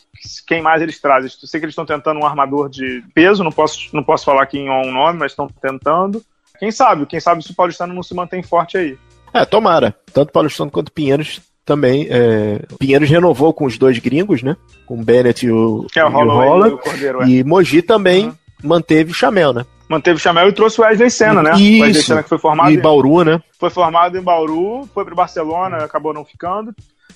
quem mais eles trazem. Eu sei que eles estão tentando um armador de peso, não posso, não posso falar aqui em um nome, mas estão tentando. Quem sabe? Quem sabe se o Paulistano não se mantém forte aí. É, tomara. Tanto Paulistano quanto Pinheiros também. É... Pinheiros renovou com os dois gringos, né? Com o Bennett e o, Que é o Holland. o Cordeiro. é. E Mogi também Uhum. manteve o Chamel, né? Manteve o Chamel e trouxe o Wesley Senna, né? O Wesley Isso. Senna que foi formado, E em, Bauru, né? foi formado em Bauru, foi para Barcelona, acabou não ficando.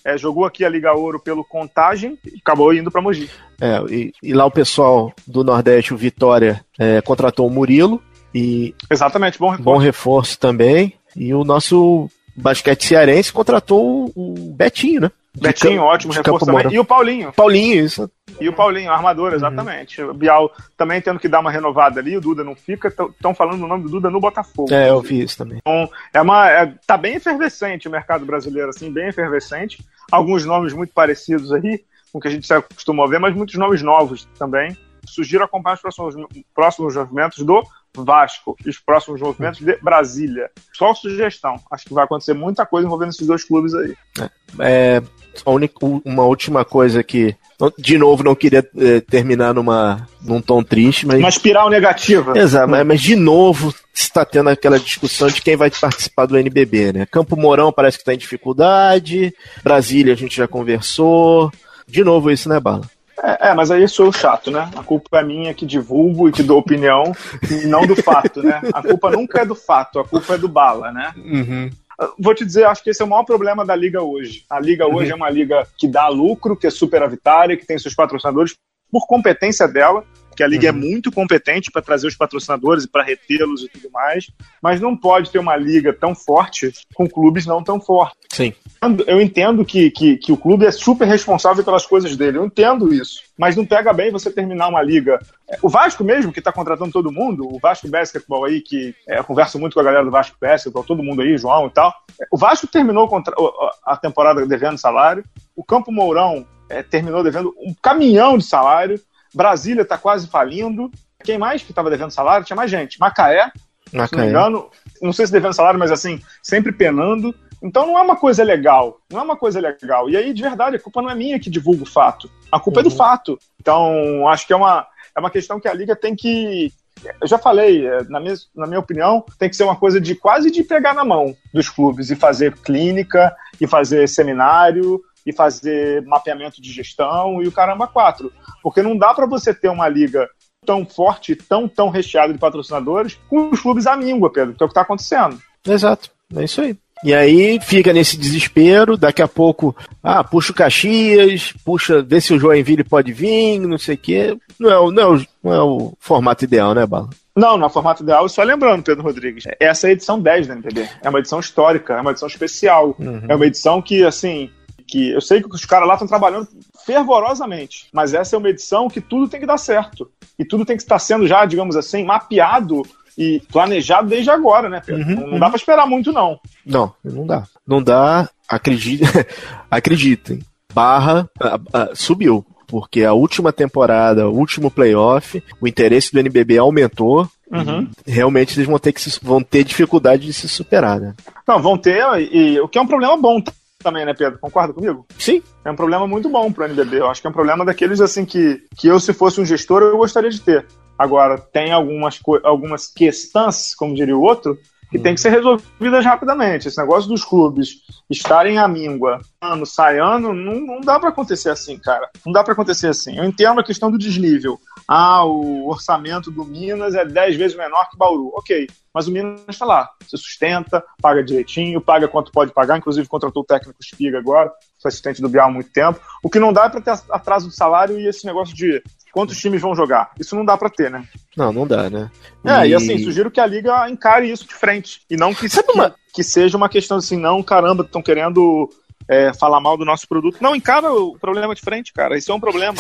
É, jogou aqui a Liga Ouro pelo Contagem e acabou indo para Mogi. É, e, e lá o pessoal do Nordeste, o Vitória, é, contratou o Murilo. E Exatamente, bom reforço. bom reforço também. E o nosso basquete cearense contratou o Betinho, né? De Betinho, Campo- ótimo reforço também. E o Paulinho. Paulinho, isso. E o Paulinho, armador, exatamente. O Bial também tendo que dar uma renovada ali, o Duda não fica. Estão falando o nome do Duda no Botafogo. É, eu vi isso também. É uma, é, tá bem efervescente o mercado brasileiro, assim, bem efervescente. Alguns nomes muito parecidos aí, com o que a gente se acostumou a ver, mas muitos nomes novos também. Sugiro acompanhar os próximos, próximos movimentos do Vasco e os próximos movimentos de Brasília. Só sugestão. Acho que vai acontecer muita coisa envolvendo esses dois clubes aí. É, única, uma última coisa que. De novo, não queria eh, terminar numa, num tom triste, mas. Uma espiral negativa. Exato, mas, mas de novo está tendo aquela discussão de quem vai participar do NBB, né? Campo Mourão parece que está em dificuldade, Brasília a gente já conversou. De novo isso, né, Bala? É, é, mas aí sou eu chato, né? A culpa é minha que divulgo e que dou opinião, e não do fato, né? A culpa nunca é do fato, a culpa é do bala, né? Vou te dizer, acho que esse é o maior problema da liga hoje. A liga hoje é uma liga que dá lucro, que é superavitária, que tem seus patrocinadores por competência dela, que a liga é muito competente para trazer os patrocinadores e para retê-los e tudo mais, mas não pode ter uma liga tão forte com clubes não tão fortes. Sim. Eu entendo que, que, que o clube é super responsável pelas coisas dele, eu entendo isso. Mas não pega bem você terminar uma liga. O Vasco mesmo, que está contratando todo mundo, o Vasco Basketball aí, que é, eu converso muito com a galera do Vasco Basketball, todo mundo aí, João e tal. O Vasco terminou a temporada devendo salário, o Campo Mourão é, terminou devendo um caminhão de salário, Brasília está quase falindo. Quem mais que estava devendo salário? Tinha mais gente. Macaé, se não me Macaé. engano, não sei se devendo salário, mas assim, sempre penando. Então não é uma coisa legal. Não é uma coisa legal. E aí, de verdade, a culpa não é minha que divulga o fato. A culpa é do fato. Então, acho que é uma, é uma questão que a Liga tem que. Eu já falei, é, na minha, na minha opinião, tem que ser uma coisa de quase de pegar na mão dos clubes e fazer clínica, e fazer seminário, e fazer mapeamento de gestão e o caramba quatro. Porque não dá para você ter uma liga tão forte, tão, tão recheada de patrocinadores, com os clubes à míngua, Pedro, que é o que está acontecendo. Exato, é isso aí. E aí fica nesse desespero, daqui a pouco, ah, puxa o Caxias, puxa, vê se o Joinville pode vir, não sei o quê. Não é, o- não, é o- não é o formato ideal, né, Bala? Não, no formato ideal, só lembrando, Pedro Rodrigues, essa é a edição 10 da NPB. É uma edição histórica, é uma edição especial. É uma edição que, assim, que eu sei que os caras lá estão trabalhando fervorosamente, mas essa é uma edição que tudo tem que dar certo. E tudo tem que estar sendo já, digamos assim, mapeado e planejado desde agora, né, Pedro? Uhum, não, não dá para esperar muito, não. Não, não dá. Não dá, acredite, acreditem. Barra subiu. Porque a última temporada, o último playoff, o interesse do NBB aumentou. Uhum. Realmente eles vão ter, que se, vão ter dificuldade de se superar, né? Não, vão ter, e o que é um problema bom também, né, Pedro? Concorda comigo? Sim. É um problema muito bom pro NBB. Eu acho que é um problema daqueles, assim, que, que eu, se fosse um gestor, eu gostaria de ter. Agora, tem algumas, algumas questões, como diria o outro, que tem que ser resolvidas rapidamente. Esse negócio dos clubes estarem à míngua, ano sai ano, não, não dá para acontecer assim, cara. Não dá para acontecer assim. Eu entendo a questão do desnível. Ah, o orçamento do Minas é 10 vezes menor que Bauru. Ok, mas o Minas está lá. Você sustenta, paga direitinho, paga quanto pode pagar, inclusive contratou o técnico Espiga agora, foi assistente do Bial há muito tempo. O que não dá é para ter atraso de salário e esse negócio de quantos times vão jogar. Isso não dá para ter, né? Não, não dá, né? É, e... e assim, sugiro que a liga encare isso de frente. E não que, que, uma... que seja uma questão assim, não, caramba, estão querendo é, falar mal do nosso produto. Não, encara o problema de frente, cara. Isso é um problema.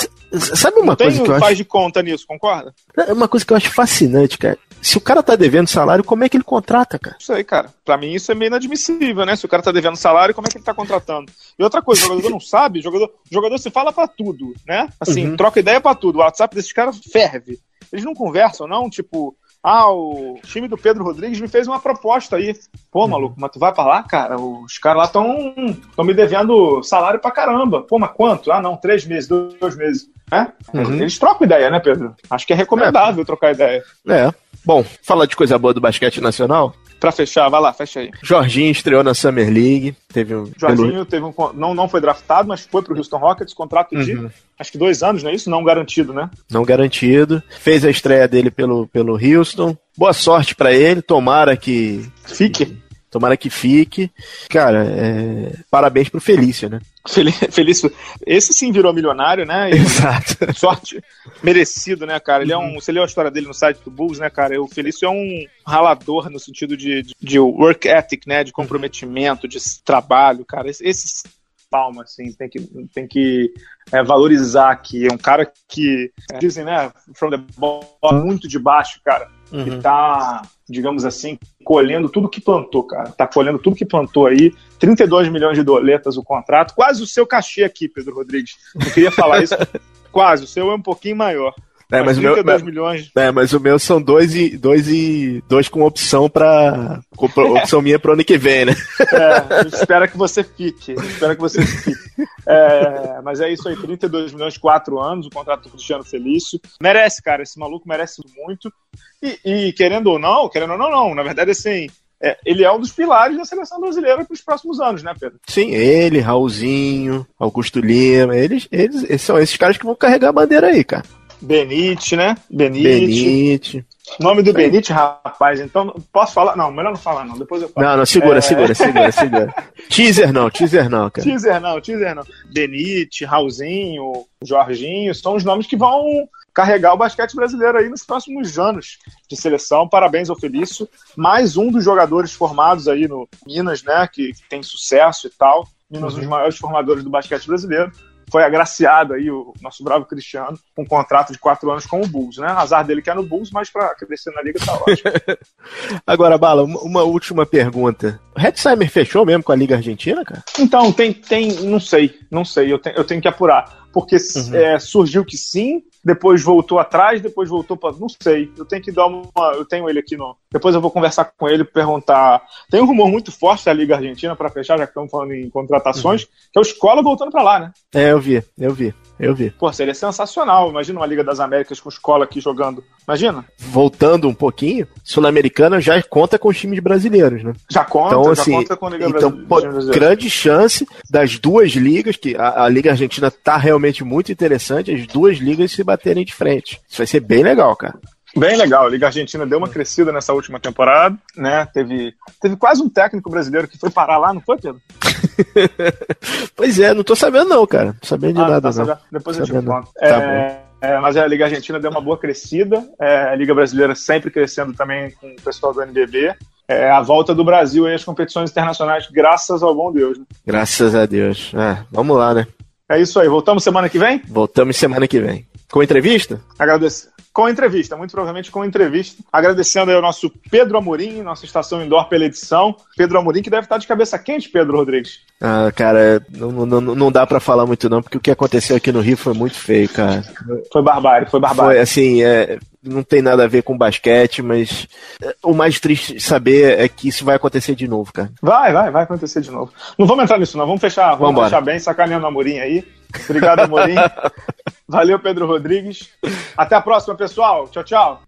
Sabe uma não coisa que eu faz acho... de conta nisso, concorda? É uma coisa que eu acho fascinante, cara. Se o cara tá devendo salário, como é que ele contrata, cara? Isso aí, cara. Pra mim isso é meio inadmissível, né? Se o cara tá devendo salário, como é que ele tá contratando? E outra coisa, o jogador não sabe, o jogador, o jogador se fala para tudo, né? Assim, uhum. troca ideia para tudo. O WhatsApp desses caras ferve. Eles não conversam, não, tipo, ah, o time do Pedro Rodrigues me fez uma proposta aí. Pô, uhum. maluco, mas tu vai pra lá, cara? Os caras lá estão me devendo salário pra caramba. Pô, mas quanto? Ah, não, três meses, dois meses. É? Uhum. Eles trocam ideia, né, Pedro? Acho que é recomendável é. trocar ideia. É. Bom, falar de coisa boa do basquete nacional. Pra fechar, vai lá, fecha aí. Jorginho estreou na Summer League. Teve um. Jorginho teve um. Não, não foi draftado, mas foi pro Houston Rockets, contrato de uhum. acho que dois anos, não é isso? Não garantido, né? Não garantido. Fez a estreia dele pelo, pelo Houston. Boa sorte para ele, tomara que. Fique. Tomara que fique. Cara, é... parabéns pro Felício, né? Felício, esse sim virou milionário, né? E Exato. Sorte merecido, né, cara? Ele é um. Você leu a história dele no site do Bulls, né, cara? O Felício é um ralador no sentido de, de, de work ethic, né? De comprometimento, de trabalho, cara. Esse, esse palma, assim, tem que, tem que é, valorizar aqui. É um cara que, dizem, né, from the ball, muito de baixo, cara uhum. que tá, digamos assim, colhendo tudo que plantou, cara. Tá colhendo tudo que plantou aí. 32 milhões de doletas o contrato, quase o seu cachê aqui, Pedro Rodrigues. Eu queria falar isso. quase, o seu é um pouquinho maior. É, mas, mas o meu, milhões. É, mas o meu são dois e dois e dois com opção para opção minha para ano que vem, né? É, espera que você fique, espera que você fique. É, mas é isso aí, 32 milhões, quatro anos, o contrato do Cristiano Felício. Merece, cara, esse maluco merece muito. E, e querendo ou não, querendo ou não, não. Na verdade, assim, é, ele é um dos pilares da seleção brasileira para os próximos anos, né, Pedro? Sim, ele, Raulzinho, Augusto Lima, eles, eles, eles, são esses caras que vão carregar a bandeira aí, cara. Benite, né? Benite. Benite. Nome do Benite, rapaz, então posso falar? Não, melhor não falar, não. Depois eu falo. Não, não, segura, é... segura, segura, segura. teaser não, teaser não, cara. Teaser não, teaser não. Benite, Raulzinho, Jorginho, são os nomes que vão carregar o basquete brasileiro aí nos próximos anos de seleção. Parabéns ao Felício. Mais um dos jogadores formados aí no Minas, né? Que, que tem sucesso e tal. Minas, uhum. um dos maiores formadores do basquete brasileiro foi agraciado aí, o nosso bravo Cristiano, com um contrato de quatro anos com o Bulls, né? Azar dele que é no Bulls, mas para crescer na liga tá ótimo. Agora, Bala, uma última pergunta. O Hetzheimer fechou mesmo com a Liga Argentina, cara? Então, tem, tem, não sei, não sei, eu, te, eu tenho que apurar. Porque uhum. é, surgiu que sim, depois voltou atrás, depois voltou para. Não sei. Eu tenho que dar uma. Eu tenho ele aqui no. Depois eu vou conversar com ele perguntar. Tem um rumor muito forte da Liga Argentina para fechar, já que estamos falando em contratações, uhum. que é o Escola voltando para lá, né? É, eu vi, eu vi. Eu vi. Pô, seria sensacional. Imagina uma Liga das Américas com escola aqui jogando. Imagina. Voltando um pouquinho, Sul-Americana já conta com os times brasileiros, né? Já conta, então, já assim, conta com a Liga então, Brasileira. grande chance das duas ligas, que a, a Liga Argentina tá realmente muito interessante, as duas ligas se baterem de frente. Isso vai ser bem legal, cara. Bem legal, a Liga Argentina deu uma crescida nessa última temporada, né? Teve, teve quase um técnico brasileiro que foi parar lá, não foi, Pedro? pois é, não tô sabendo não, cara. Não sabendo de ah, nada, tá não. Depois eu te conto. Tá é, é, mas a Liga Argentina deu uma boa crescida, é, a Liga Brasileira sempre crescendo também com o pessoal do NBB. É, a volta do Brasil aí às competições internacionais, graças ao bom Deus. Né? Graças a Deus. É, vamos lá, né? É isso aí. Voltamos semana que vem? Voltamos semana que vem. Com entrevista? Agradeço com a entrevista, muito provavelmente com a entrevista. Agradecendo aí ao nosso Pedro Amorim, nossa estação indoor pela edição. Pedro Amorim, que deve estar de cabeça quente, Pedro Rodrigues. Ah, cara, não, não, não dá para falar muito não, porque o que aconteceu aqui no Rio foi muito feio, cara. Foi barbárie, foi barbárie. Foi, assim, é, não tem nada a ver com basquete, mas é, o mais triste de saber é que isso vai acontecer de novo, cara. Vai, vai, vai acontecer de novo. Não vamos entrar nisso, não. Vamos fechar, vamos fechar bem, sacaneando o Amorim aí. Obrigado, Amorim. Valeu, Pedro Rodrigues. Até a próxima, pessoal. Tchau, tchau.